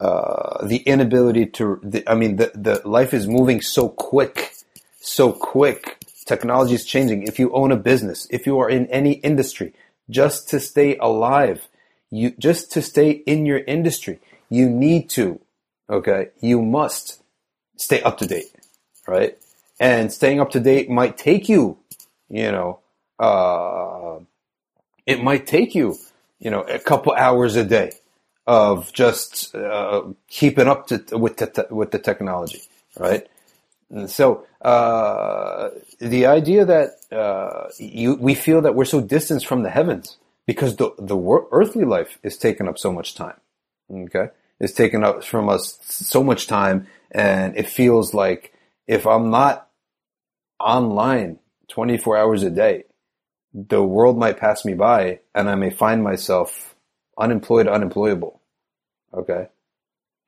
Uh, the inability to, the, I mean, the, the life is moving so quick, so quick. Technology is changing. If you own a business, if you are in any industry, just to stay alive, you, just to stay in your industry, you need to, okay, you must stay up to date, right? And staying up to date might take you, you know, uh, it might take you, you know, a couple hours a day of just uh, keeping up to, with the with the technology, right? And so uh, the idea that uh, you, we feel that we're so distanced from the heavens because the the earthly life is taking up so much time. Okay, is taking up from us so much time, and it feels like if I'm not online 24 hours a day, the world might pass me by, and I may find myself unemployed, unemployable. Okay.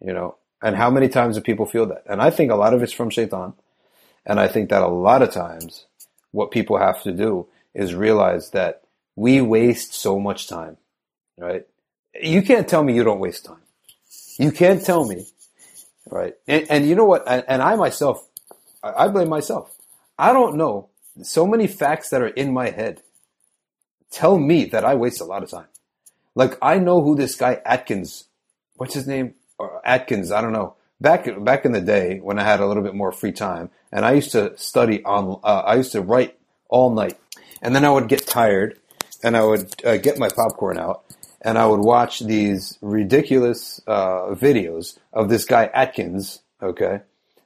You know, and how many times do people feel that? And I think a lot of it's from shaitan. And I think that a lot of times what people have to do is realize that we waste so much time, right? You can't tell me you don't waste time. You can't tell me, right? And, and you know what? And, and I myself, I blame myself. I don't know so many facts that are in my head tell me that I waste a lot of time. Like I know who this guy Atkins what's his name? Or Atkins, I don't know. Back back in the day when I had a little bit more free time, and I used to study on, uh, I used to write all night, and then I would get tired, and I would uh, get my popcorn out, and I would watch these ridiculous uh, videos of this guy Atkins, okay,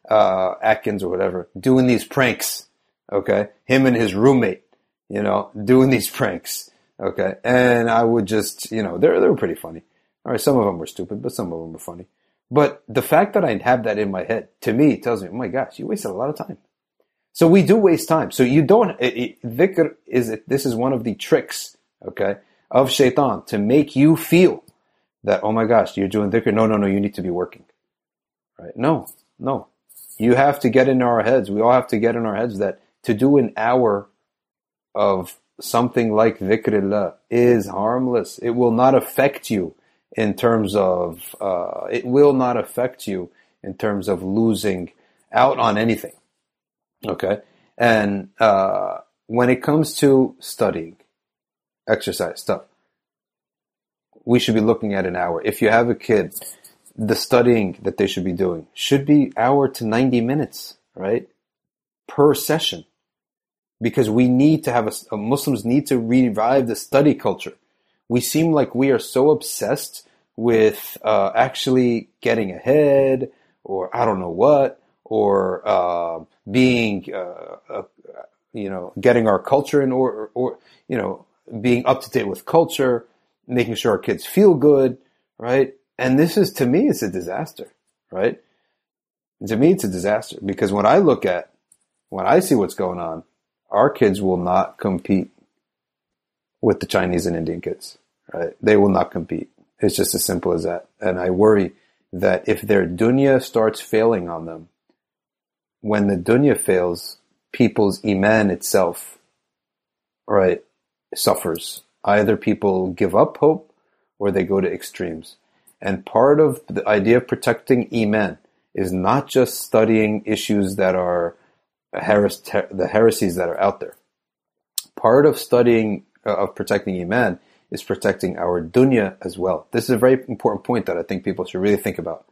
uh, Atkins or whatever, doing these pranks, okay, him and his roommate, you know, doing these pranks, okay, and I would just, you know, they're they were pretty funny. All right, some of them were stupid, but some of them were funny. But the fact that I have that in my head, to me, tells me, oh my gosh, you wasted a lot of time. So we do waste time. So you don't, it, dhikr is, this is one of the tricks, okay, of shaitan to make you feel that, oh my gosh, you're doing dhikr. No, no, no, you need to be working. Right? No, no. You have to get in our heads. We all have to get in our heads that to do an hour of something like dhikrillah is harmless. It will not affect you in terms of uh, it will not affect you in terms of losing out on anything. Okay, and uh, when it comes to studying, exercise stuff, we should be looking at an hour. If you have a kid, the studying that they should be doing should be hour to ninety minutes, right, per session, because we need to have a Muslims need to revive the study culture we seem like we are so obsessed with uh, actually getting ahead, or I don't know what, or uh, being, uh, you know, getting our culture in or, or you know, being up to date with culture, making sure our kids feel good, right? And this is to me, it's a disaster, right? To me, it's a disaster because when I look at, when I see what's going on, our kids will not compete with the Chinese and Indian kids right? They will not compete. It's just as simple as that. And I worry that if their dunya starts failing on them, when the dunya fails, people's iman itself, right, suffers. Either people give up hope or they go to extremes. And part of the idea of protecting iman is not just studying issues that are heres- the heresies that are out there. Part of studying uh, of protecting iman is protecting our dunya as well. This is a very important point that I think people should really think about.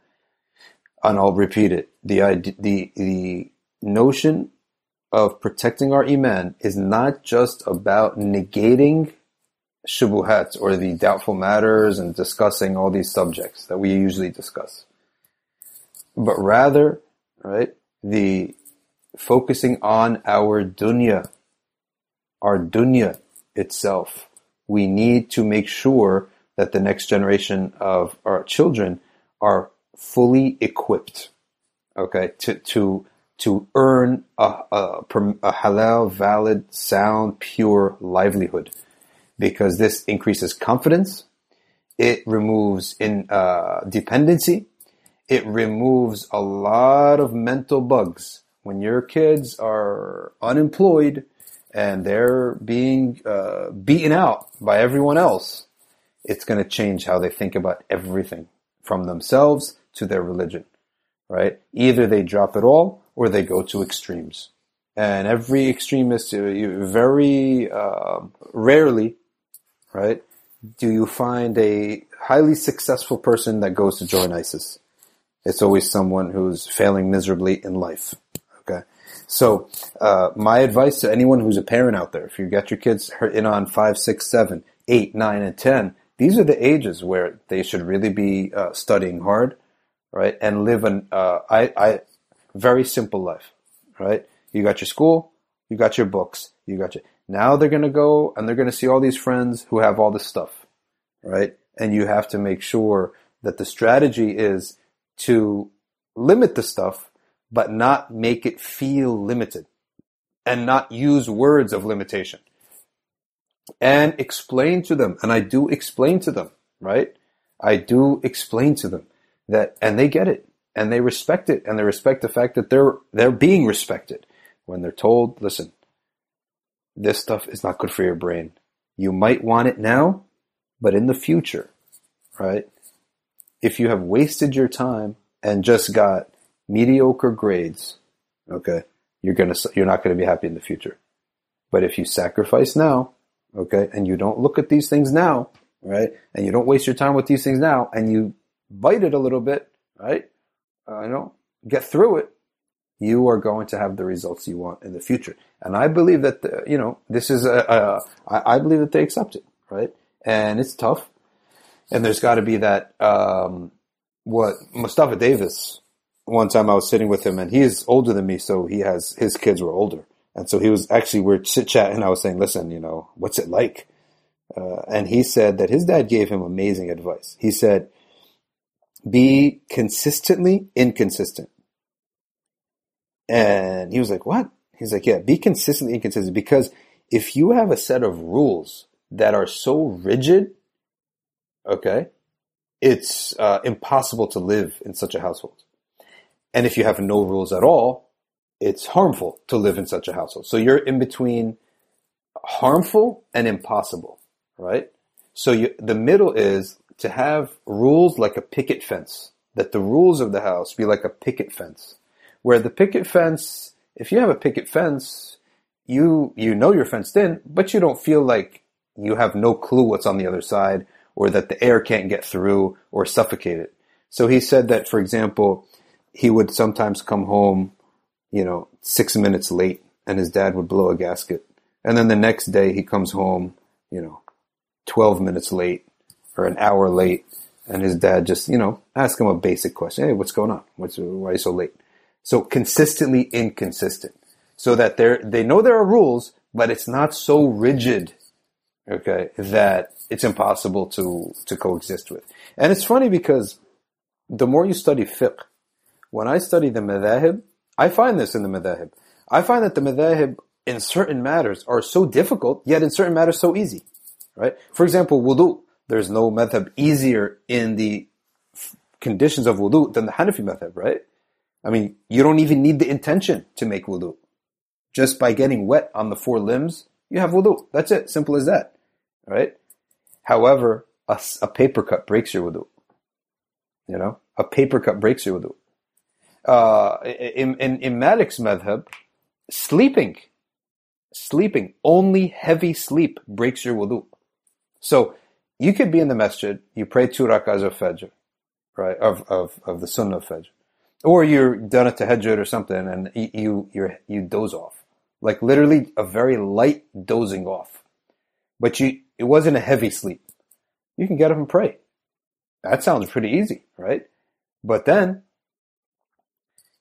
And I'll repeat it. The, the, the notion of protecting our iman is not just about negating shubuhat or the doubtful matters and discussing all these subjects that we usually discuss. But rather, right, the focusing on our dunya, our dunya itself we need to make sure that the next generation of our children are fully equipped, okay, to, to, to earn a, a, a halal, valid, sound, pure livelihood. Because this increases confidence, it removes in uh, dependency, it removes a lot of mental bugs. When your kids are unemployed and they're being uh, beaten out by everyone else, it's going to change how they think about everything from themselves to their religion, right? Either they drop it all or they go to extremes. And every extremist, uh, very uh, rarely, right, do you find a highly successful person that goes to join ISIS. It's always someone who's failing miserably in life. So, uh, my advice to anyone who's a parent out there, if you get your kids in on five, six, seven, eight, nine, and 10, these are the ages where they should really be uh, studying hard, right? And live an, uh, I, I, very simple life, right? You got your school, you got your books, you got your, now they're going to go and they're going to see all these friends who have all this stuff, right? And you have to make sure that the strategy is to limit the stuff, but not make it feel limited and not use words of limitation and explain to them. And I do explain to them, right? I do explain to them that, and they get it and they respect it and they respect the fact that they're, they're being respected when they're told, listen, this stuff is not good for your brain. You might want it now, but in the future, right? If you have wasted your time and just got mediocre grades, okay, you're gonna, you're not gonna be happy in the future. But if you sacrifice now, okay, and you don't look at these things now, right, and you don't waste your time with these things now, and you bite it a little bit, right, uh, you know, get through it, you are going to have the results you want in the future. And I believe that, the, you know, this is a, a I, I believe that they accept it, right? And it's tough. And there's got to be that, um, what Mustafa Davis, one time I was sitting with him and he is older than me, so he has, his kids were older. And so he was actually, we are chit chatting. I was saying, listen, you know, what's it like? Uh, and he said that his dad gave him amazing advice. He said, be consistently inconsistent. And he was like, what? He's like, yeah, be consistently inconsistent because if you have a set of rules that are so rigid, okay, it's uh, impossible to live in such a household. And if you have no rules at all, it's harmful to live in such a household. So you're in between harmful and impossible, right? So you, the middle is to have rules like a picket fence, that the rules of the house be like a picket fence where the picket fence, if you have a picket fence, you, you know you're fenced in, but you don't feel like you have no clue what's on the other side or that the air can't get through or suffocate it. So he said that, for example, he would sometimes come home, you know, six minutes late and his dad would blow a gasket. And then the next day he comes home, you know, 12 minutes late or an hour late and his dad just, you know, ask him a basic question. Hey, what's going on? What's, why are you so late? So consistently inconsistent. So that they they know there are rules, but it's not so rigid, okay, that it's impossible to, to coexist with. And it's funny because the more you study fiqh, when I study the madhahib, I find this in the madhahib. I find that the madhahib in certain matters are so difficult, yet in certain matters so easy. Right? For example, wudu. There's no madhab easier in the conditions of wudu than the Hanafi madhab, right? I mean, you don't even need the intention to make wudu. Just by getting wet on the four limbs, you have wudu. That's it. Simple as that. Right? However, a, a paper cut breaks your wudu. You know, a paper cut breaks your wudu. Uh, in, in, in Malik's madhab, sleeping, sleeping, only heavy sleep breaks your wudu. So you could be in the masjid, you pray two rak'ahs of fajr, right, of, of, of the sunnah of fajr or you're done a tahajjud or something and you you you doze off, like literally a very light dozing off, but you it wasn't a heavy sleep. You can get up and pray. That sounds pretty easy, right? But then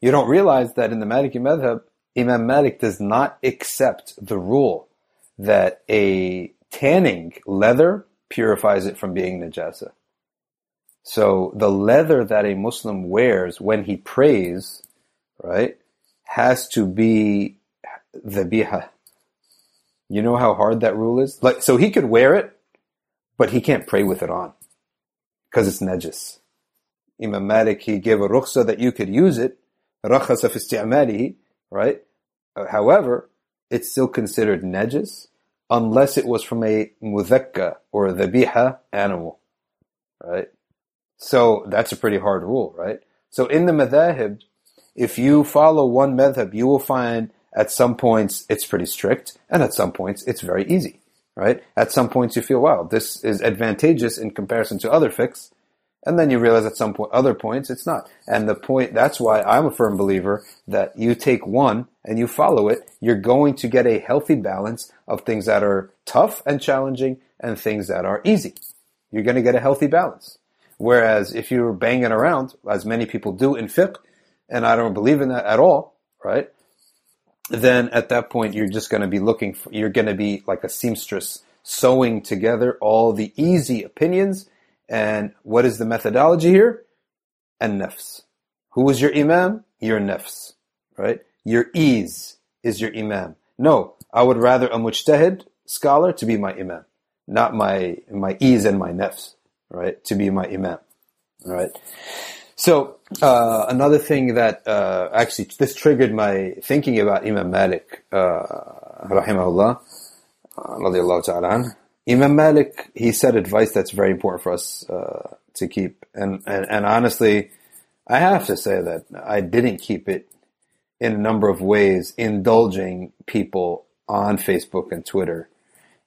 you don't realize that in the Maliki Madhab, Imam Malik does not accept the rule that a tanning leather purifies it from being najasa. So the leather that a Muslim wears when he prays, right, has to be dhabiha. You know how hard that rule is? Like, so he could wear it, but he can't pray with it on because it's najis. Imam Malik, he gave a rukhsa that you could use it, رخص في استعماله, right? Uh, However, it's still considered najis unless it was from a mudhakka or a dhabiha animal, right? So that's a pretty hard rule, right? So in the madhahib, if you follow one madhab, you will find at some points it's pretty strict, and at some points it's very easy, right? At some points you feel, wow, this is advantageous in comparison to other fiqhs, and then you realize at some point, other points it's not. And the point, that's why I'm a firm believer that you take one and you follow it, you're going to get a healthy balance of things that are tough and challenging and things that are easy. You're going to get a healthy balance. Whereas if you're banging around, as many people do in fiqh, and I don't believe in that at all, right? Then at that point, you're just going to be looking for, you're going to be like a seamstress sewing together all the easy opinions. And what is the methodology here? And nafs. Who is your imam? Your nafs, right? Your ease is your imam. No, I would rather a mujtahid scholar to be my imam, not my, my ease and my nafs right, to be my imam, right? So uh, another thing that uh, actually this triggered my thinking about Imam Malik, uh, rahimahullah, uh, radiallahu ta'ala. Imam Malik, he said advice that's very important for us uh, to keep, and, and and honestly, I have to say that I didn't keep it in a number of ways, indulging people on Facebook and Twitter.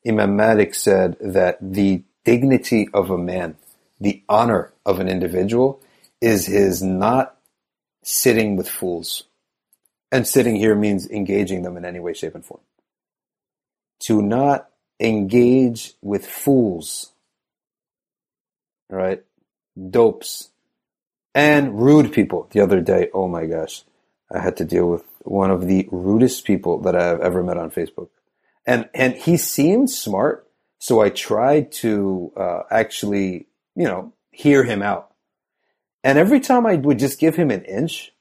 Imam Malik said that the dignity of a man, the honor of an individual, is his not sitting with fools. And sitting here means engaging them in any way, shape, and form. To not engage with fools, right? Dopes and rude people. The other day, oh my gosh, I had to deal with one of the rudest people that I've ever met on Facebook. And, and he seemed smart. So I tried to uh, actually, you know, hear him out. And every time I would just give him an inch,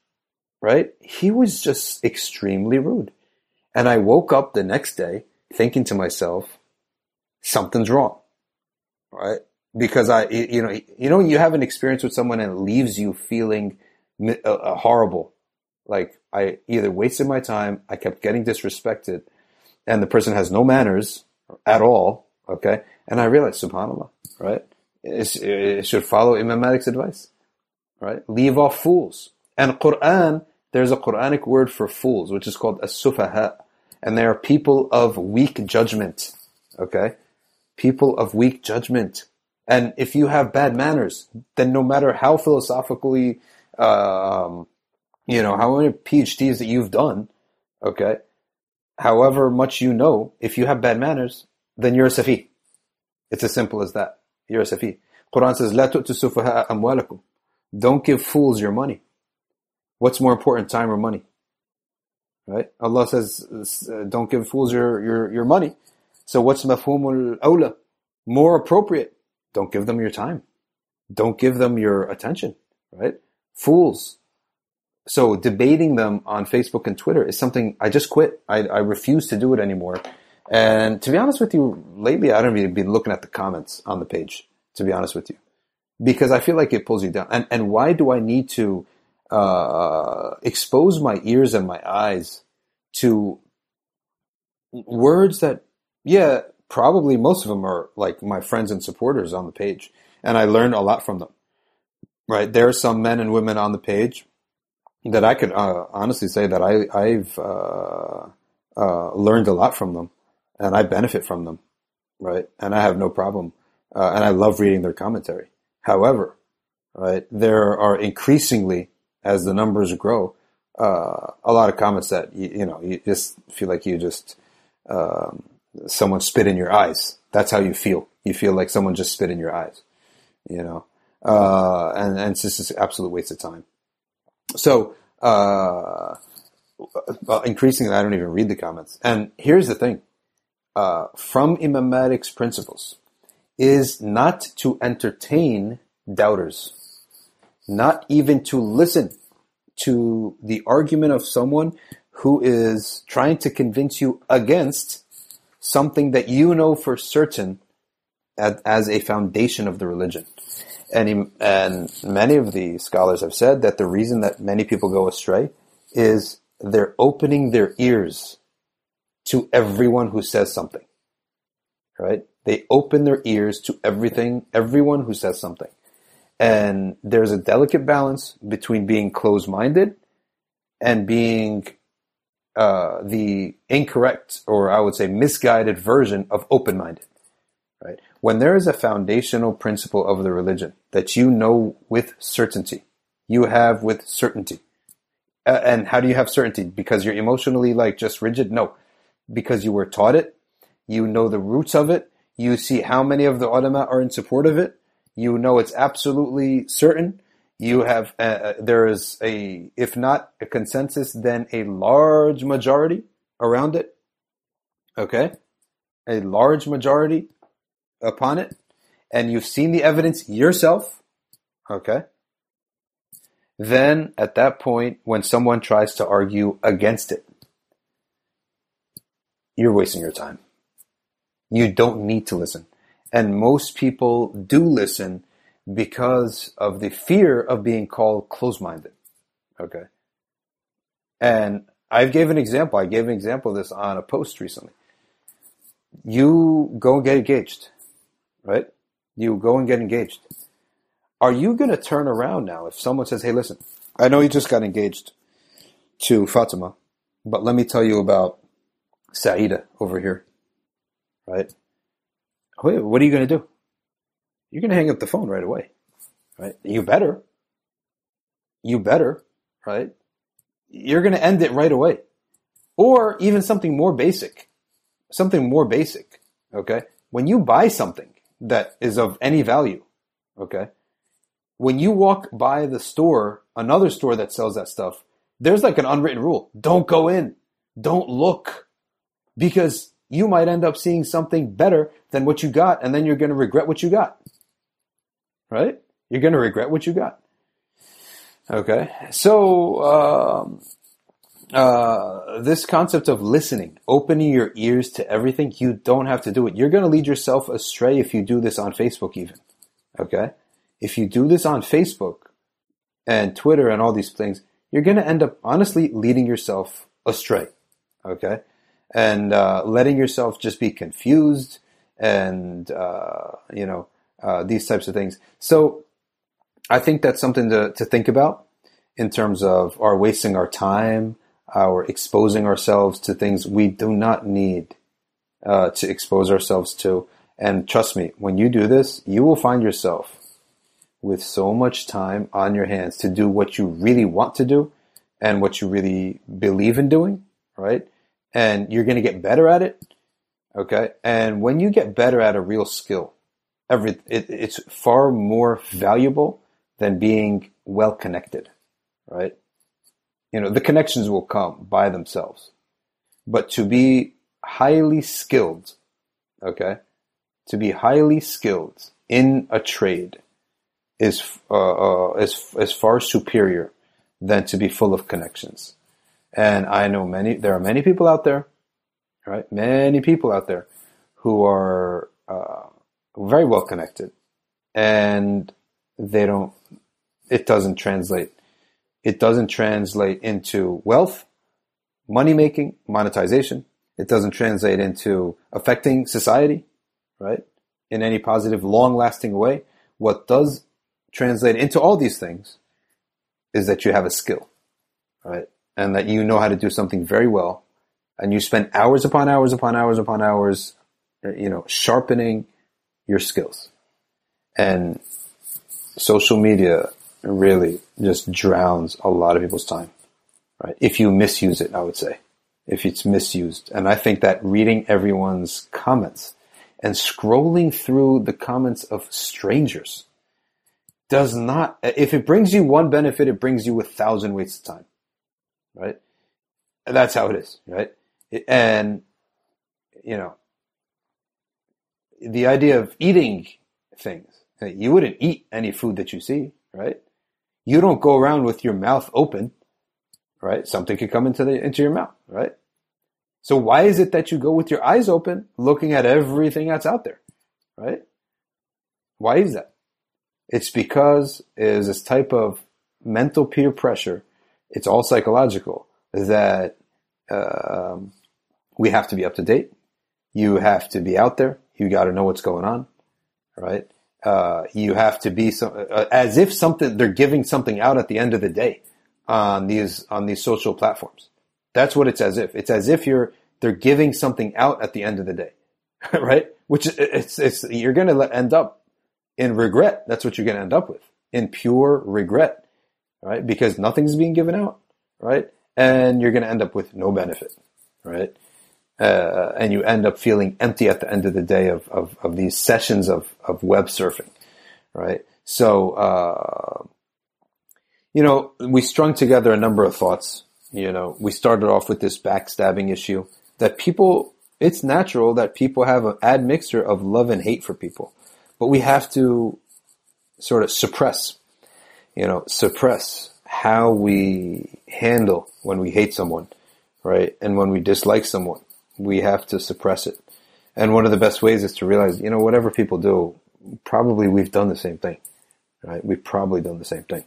right, he was just extremely rude. And I woke up the next day thinking to myself, something's wrong, right? Because I, you know, you know, you have an experience with someone and it leaves you feeling uh, uh, horrible. Like I either wasted my time, I kept getting disrespected, and the person has no manners at all. Okay, and I realized, Subhanallah, right? It should follow Imam Malik's advice, right? Leave off fools. And Quran, there's a Quranic word for fools, which is called as-sufaha, and they are people of weak judgment. Okay, people of weak judgment. And if you have bad manners, then no matter how philosophically, um, you know, how many PhDs that you've done, okay, however much you know, if you have bad manners, then you're a safi. It's as simple as that. You're a safi. Quran says, "La tu'tu amwalakum." Don't give fools your money. What's more important, time or money? Right? Allah says, uh, "Don't give fools your your your money." So what's mafhumul awla? More appropriate. Don't give them your time. Don't give them your attention. Right? Fools. So debating them on Facebook and Twitter is something I just quit. I, I refuse to do it anymore and to be honest with you, lately I don't even be looking at the comments on the page, to be honest with you, because I feel like it pulls you down. And, and why do I need to uh, expose my ears and my eyes to words that, yeah, probably most of them are like my friends and supporters on the page. And I learned a lot from them, right? There are some men and women on the page that I could uh, honestly say that I, I've uh, uh learned a lot from them and I benefit from them, right? And I have no problem, uh, and I love reading their commentary. However, right, there are increasingly, as the numbers grow, uh, a lot of comments that you, you, know you just feel like you just um, someone spit in your eyes. That's how you feel. You feel like someone just spit in your eyes, you know, uh, and and an absolute waste of time. So. Uh, increasingly, I don't even read the comments. And here's the thing: uh, from Imam Malik's principles is not to entertain doubters, not even to listen to the argument of someone who is trying to convince you against something that you know for certain as, as a foundation of the religion. And, he, and many of the scholars have said that the reason that many people go astray is they're opening their ears to everyone who says something. Right? They open their ears to everything, everyone who says something. And there's a delicate balance between being closed-minded and being uh, the incorrect, or I would say misguided version of open-minded. Right? When there is a foundational principle of the religion that you know with certainty, you have with certainty. Uh, and how do you have certainty? Because you're emotionally like just rigid? No. Because you were taught it, you know the roots of it, you see how many of the ulama are in support of it, you know it's absolutely certain, you have, uh, uh, there is a, if not a consensus, then a large majority around it. Okay? A large majority upon it. And you've seen the evidence yourself. Okay? Then at that point, when someone tries to argue against it, you're wasting your time. You don't need to listen. And most people do listen because of the fear of being called close-minded. Okay. And I gave an example. I gave an example of this on a post recently. You go and get engaged, right? You go and get engaged. Are you going to turn around now if someone says, Hey, listen, I know you just got engaged to Fatima, but let me tell you about Saida over here, right? What are you going to do? You're going to hang up the phone right away, right? You better. You better, right? You're going to end it right away. Or even something more basic. Something more basic, okay? When you buy something that is of any value, okay? When you walk by the store, another store that sells that stuff, there's like an unwritten rule. Don't go in. Don't look. Because you might end up seeing something better than what you got, and then you're going to regret what you got right? You're going to regret what you got. Okay. So, um, uh, this concept of listening, opening your ears to everything, you don't have to do it. You're going to lead yourself astray if you do this on Facebook, even. Okay. If you do this on Facebook and Twitter and all these things, you're going to end up honestly leading yourself astray. Okay. And, uh, letting yourself just be confused and, uh, you know, uh, these types of things. So I think that's something to, to think about in terms of our wasting our time, our exposing ourselves to things we do not need uh, to expose ourselves to. And trust me, when you do this, you will find yourself with so much time on your hands to do what you really want to do and what you really believe in doing, right? And you're going to get better at it. Okay. And when you get better at a real skill, every it, it's far more valuable than being well connected, right? You know, the connections will come by themselves, but to be highly skilled, okay, to be highly skilled in a trade is uh, uh, is is far superior than to be full of connections. And I know many. There are many people out there, right? Many people out there who are uh, very well connected, and they don't. It doesn't translate. It doesn't translate into wealth, money making, monetization. It doesn't translate into affecting society, right? In any positive, long lasting way. What does translate into all these things is that you have a skill, right? And that you know how to do something very well. And you spend hours upon hours upon hours upon hours, you know, sharpening your skills. And social media really just drowns a lot of people's time, right? If you misuse it, I would say, if it's misused. And I think that reading everyone's comments and scrolling through the comments of strangers does not, if it brings you one benefit, it brings you a thousand wastes of time, right? And that's how it is, right? And, you know, the idea of eating things. You wouldn't eat any food that you see, right? You don't go around with your mouth open, right? Something could come into the into your mouth, right? So why is it that you go with your eyes open, looking at everything that's out there, right? Why is that? It's because is this type of mental peer pressure. It's all psychological that um, we have to be up to date. You have to be out there. You got to know what's going on, right? Uh, you have to be some, uh, as if something they're giving something out at the end of the day on these on these social platforms. That's what it's as if. It's as if you're they're giving something out at the end of the day, right? Which it's it's you're going to end up in regret. That's what you're going to end up with in pure regret, right? Because nothing's being given out, right? And you're going to end up with no benefit, right? Uh, and you end up feeling empty at the end of the day of, of, of these sessions of, of web surfing, right? So, uh, you know, we strung together a number of thoughts. You know, we started off with this backstabbing issue that people, it's natural that people have an admixture of love and hate for people, but we have to sort of suppress, you know, suppress how we handle when we hate someone, right? And when we dislike someone, we have to suppress it. And one of the best ways is to realize, you know, whatever people do, probably we've done the same thing, right? We've probably done the same thing.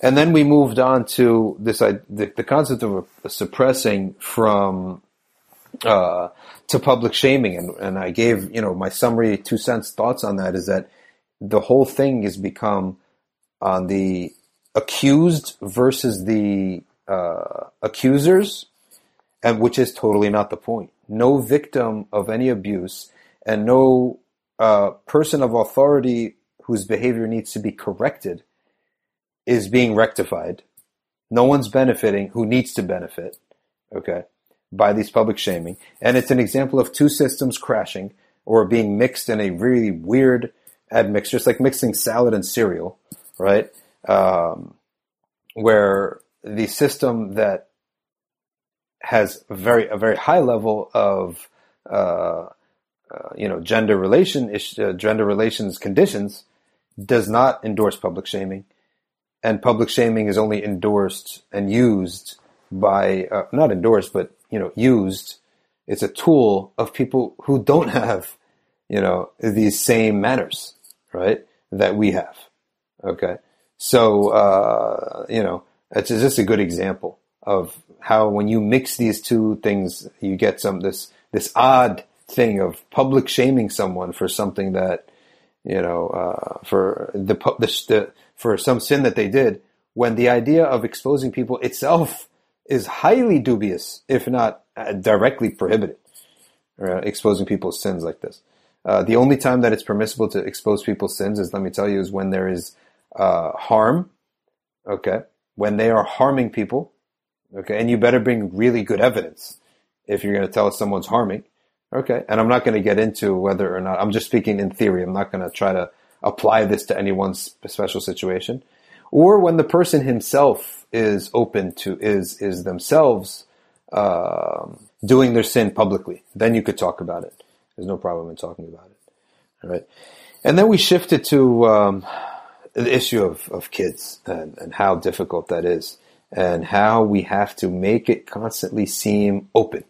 And then we moved on to this, the, the concept of suppressing from, uh, to public shaming. And, and I gave, you know, my summary two cents thoughts on that is that the whole thing has become on the accused versus the, uh, accusers, and which is totally not the point. No victim of any abuse and no, uh, person of authority whose behavior needs to be corrected is being rectified. No one's benefiting who needs to benefit, okay, by these public shaming. And it's an example of two systems crashing or being mixed in a really weird admixture. It's like mixing salad and cereal, right? Um, where the system that has very a very high level of uh, uh, you know gender relation uh, gender relations conditions does not endorse public shaming. And public shaming is only endorsed and used by uh, not endorsed but you know used. It's a tool of people who don't have you know these same manners right that we have. Okay. So uh, you know it's just a good example of how when you mix these two things you get some this this odd thing of public shaming someone for something that you know uh, for the, the, the for some sin that they did when the idea of exposing people itself is highly dubious, if not uh, directly prohibited. Uh, exposing people's sins like this. Uh, the only time that it's permissible to expose people's sins is, let me tell you, is when there is uh, harm. Okay, when they are harming people. Okay, and you better bring really good evidence if you're going to tell us someone's harming. Okay, and I'm not going to get into whether or not I'm just speaking in theory. I'm not going to try to apply this to anyone's special situation, or when the person himself is open to is is themselves um, doing their sin publicly. Then you could talk about it. There's no problem in talking about it. All right, and then we shifted to um, the issue of, of kids and, and how difficult that is, and how we have to make it constantly seem open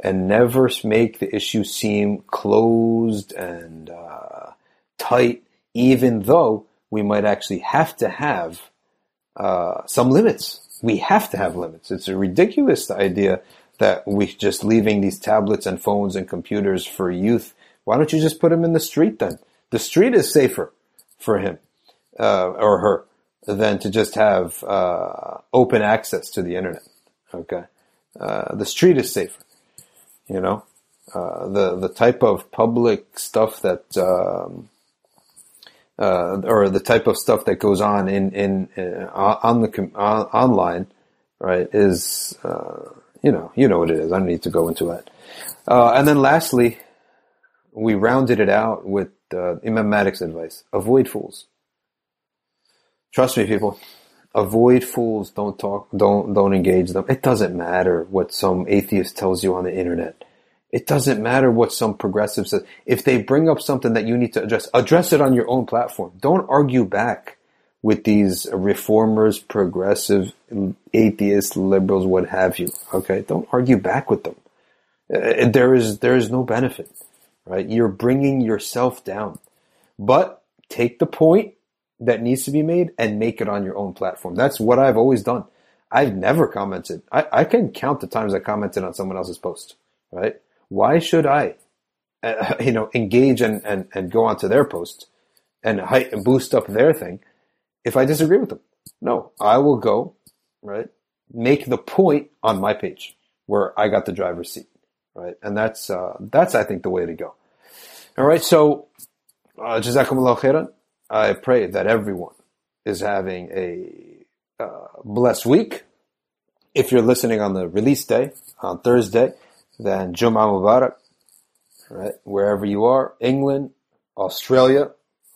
and never make the issue seem closed and uh, tight even though we might actually have to have uh, some limits. We have to have limits. It's a ridiculous idea that we're just leaving these tablets and phones and computers for youth. Why don't you just put them in the street then? The street is safer for him uh, or her than to just have uh, open access to the internet. Okay, uh, the street is safer. You know, uh, the the type of public stuff that um, uh, or the type of stuff that goes on in in uh, on the on, online, right? Is uh, you know you know what it is. I don't need to go into that. Uh, and then lastly, we rounded it out with uh, Imam Malik's advice: avoid fools. Trust me, people. Avoid fools. Don't talk. Don't don't engage them. It doesn't matter what some atheist tells you on the internet it doesn't matter what some progressive says. If they bring up something that you need to address, address it on your own platform. Don't argue back with these reformers, progressive, atheists, liberals, what have you. Okay. Don't argue back with them. Uh, there is, there is no benefit, right? You're bringing yourself down, but take the point, that needs to be made and make it on your own platform. That's what I've always done. I've never commented. I, I can count the times I commented on someone else's post, right? Why should I, uh, you know, engage and, and, and go onto their post and height and boost up their thing if I disagree with them? No, I will go, right? Make the point on my page where I got the driver's seat, right? And that's, uh, that's, I think, the way to go. All right. So, uh, Jazakumullah khairan. I pray that everyone is having a uh, blessed week. If you're listening on the release day, on Thursday, then Jum'ah Mubarak, right? Wherever you are, England, Australia.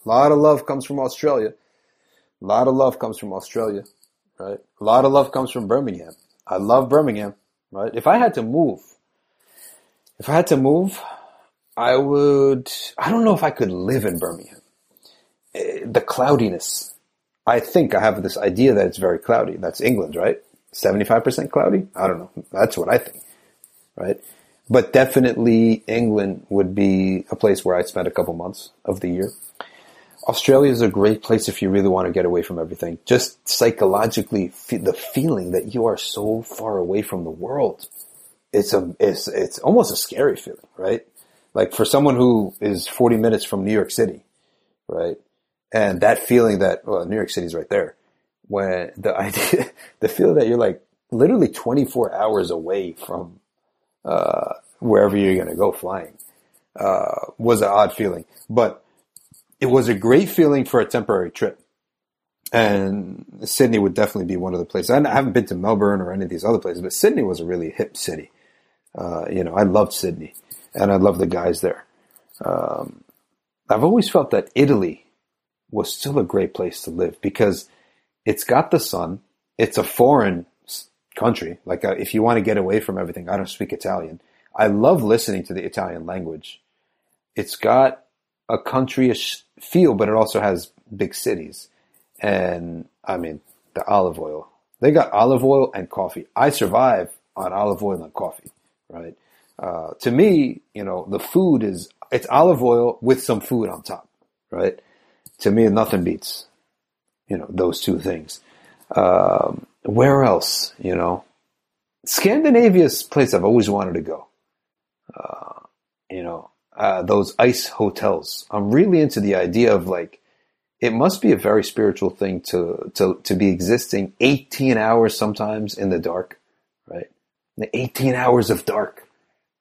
A lot of love comes from Australia. A lot of love comes from Australia, right? A lot of love comes from Birmingham. I love Birmingham, right? If I had to move, if I had to move, I would, I don't know if I could live in Birmingham. The cloudiness. I think I have this idea that it's very cloudy. That's England, right? 75% cloudy? I don't know. That's what I think, right? But definitely England would be a place where I'd spend a couple months of the year. Australia is a great place if you really want to get away from everything. Just psychologically, the feeling that you are so far away from the world. It's a, it's, it's almost a scary feeling, right? like for someone who is 40 minutes from New York City, right? And that feeling that, well, New York City's right there. When the idea, the feeling that you're like literally 24 hours away from, uh, wherever you're going to go flying, uh, was an odd feeling, but it was a great feeling for a temporary trip. And Sydney would definitely be one of the places. I haven't been to Melbourne or any of these other places, but Sydney was a really hip city. Uh, you know, I loved Sydney and I love the guys there. Um, I've always felt that Italy was still a great place to live because it's got the sun. It's a foreign country. Like uh, if you want to get away from everything, I don't speak Italian. I love listening to the Italian language. It's got a countryish feel, but it also has big cities. And I mean, the olive oil. They got olive oil and coffee. I survive on olive oil and coffee, right? Uh, to me, you know, the food is, it's olive oil with some food on top, right? To me, nothing beats, you know, those two things. Um, where else, you know? Scandinavia's place I've always wanted to go. Uh, you know, uh, those ice hotels. I'm really into the idea of like, it must be a very spiritual thing to, to, to be existing 18 hours sometimes in the dark, right? The 18 hours of dark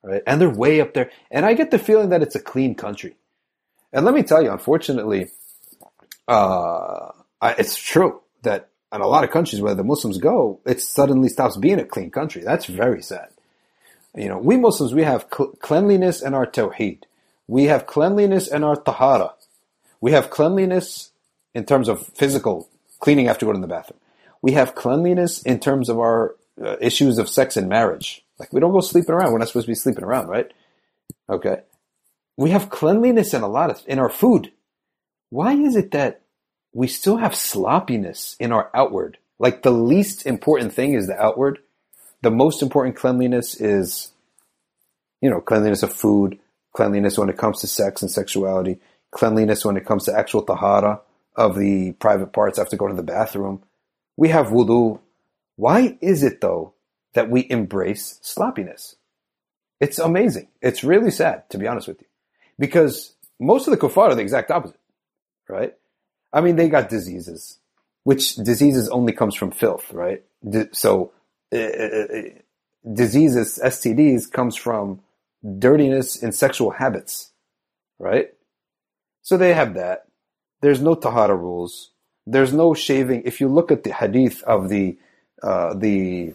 right? And they're way up there. And I get the feeling that it's a clean country. And let me tell you, unfortunately, uh, it's true that in a lot of countries where the Muslims go, it suddenly stops being a clean country. That's very sad. You know, we Muslims, we have cl- cleanliness in our tawheed. We have cleanliness in our tahara. We have cleanliness in terms of physical cleaning after going to the bathroom. We have cleanliness in terms of our uh, issues of sex and marriage. Like we don't go sleeping around. We're not supposed to be sleeping around, right? Okay. We have cleanliness in a lot of, in our food. Why is it that we still have sloppiness in our outward? Like the least important thing is the outward. The most important cleanliness is, you know, cleanliness of food, cleanliness when it comes to sex and sexuality, cleanliness when it comes to actual tahara of the private parts after going to the bathroom. We have wudu. Why is it though that we embrace sloppiness. It's amazing. It's really sad, to be honest with you. Because most of the kuffar are the exact opposite, right? I mean, they got diseases, which diseases only comes from filth, right? So, uh, diseases, STDs, comes from dirtiness in sexual habits, right? So they have that. There's no tahara rules. There's no shaving. If you look at the hadith of the, uh, the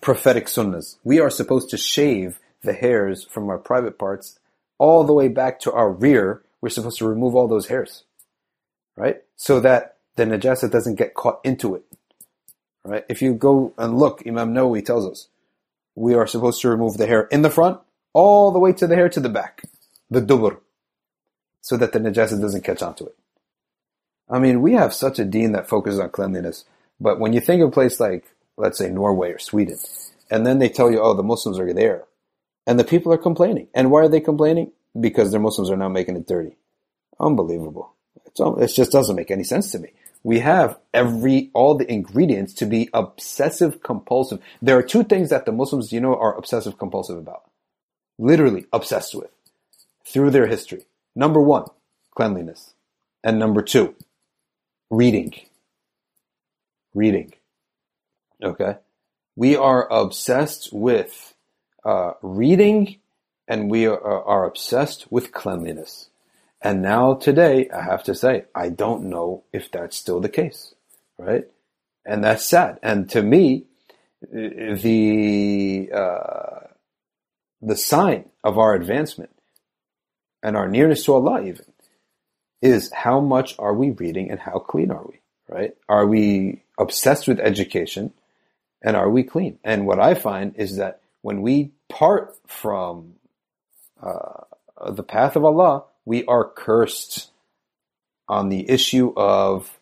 prophetic sunnahs. We are supposed to shave the hairs from our private parts all the way back to our rear. We're supposed to remove all those hairs, right? So that the najasa doesn't get caught into it, right? If you go and look, Imam Nawawi tells us we are supposed to remove the hair in the front all the way to the hair to the back, the dubur, so that the najasa doesn't catch onto it. I mean, we have such a deen that focuses on cleanliness, but when you think of a place like let's say Norway or Sweden, and then they tell you, oh, the Muslims are there, and the people are complaining. And why are they complaining? Because their Muslims are now making it dirty. Unbelievable. So it just doesn't make any sense to me. We have every, all the ingredients to be obsessive compulsive. There are two things that the Muslims, you know, are obsessive compulsive about. Literally obsessed with through their history. Number one, cleanliness. And number two, reading. Reading. Okay. We are obsessed with uh, reading and we are, are obsessed with cleanliness. And now today, I have to say, I don't know if that's still the case, right? And that's sad. And to me, the uh, the sign of our advancement and our nearness to Allah, even, is how much are we reading and how clean are we, right? Are we obsessed with education and are we clean? And what I find is that when we part from uh, the path of Allah, we are cursed on the issue of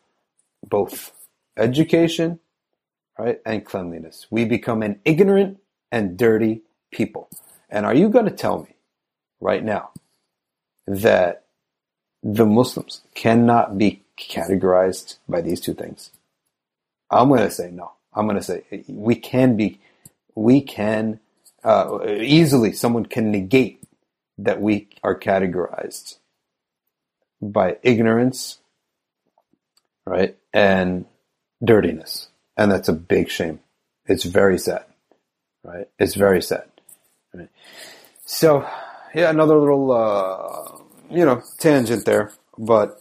both education, right, and cleanliness. We become an ignorant and dirty people. And are you going to tell me right now that the Muslims cannot be categorized by these two things? I'm going to say no. I'm going to say we can be, we can uh, easily, someone can negate that we are categorized by ignorance, right, and dirtiness. And that's a big shame. It's very sad, right? It's very sad. So, yeah, another little, uh, you know, tangent there, but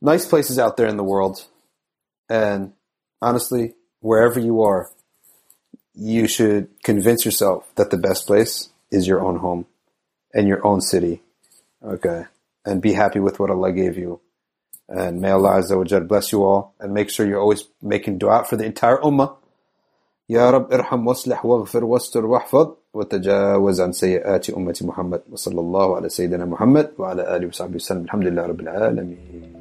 nice places out there in the world. And honestly, wherever you are, you should convince yourself that the best place is your own home and your own city. Okay. And be happy with what Allah gave you. And may Allah Azza wa Jal bless you all and make sure you're always making dua for the entire ummah. يا رب ارحم واصلح واغفر واستر واحفظ وتجاوز عن سيئات أمة محمد وصلى الله على سيدنا محمد وعلى آله وصحبه وسلم الحمد لله رب العالمين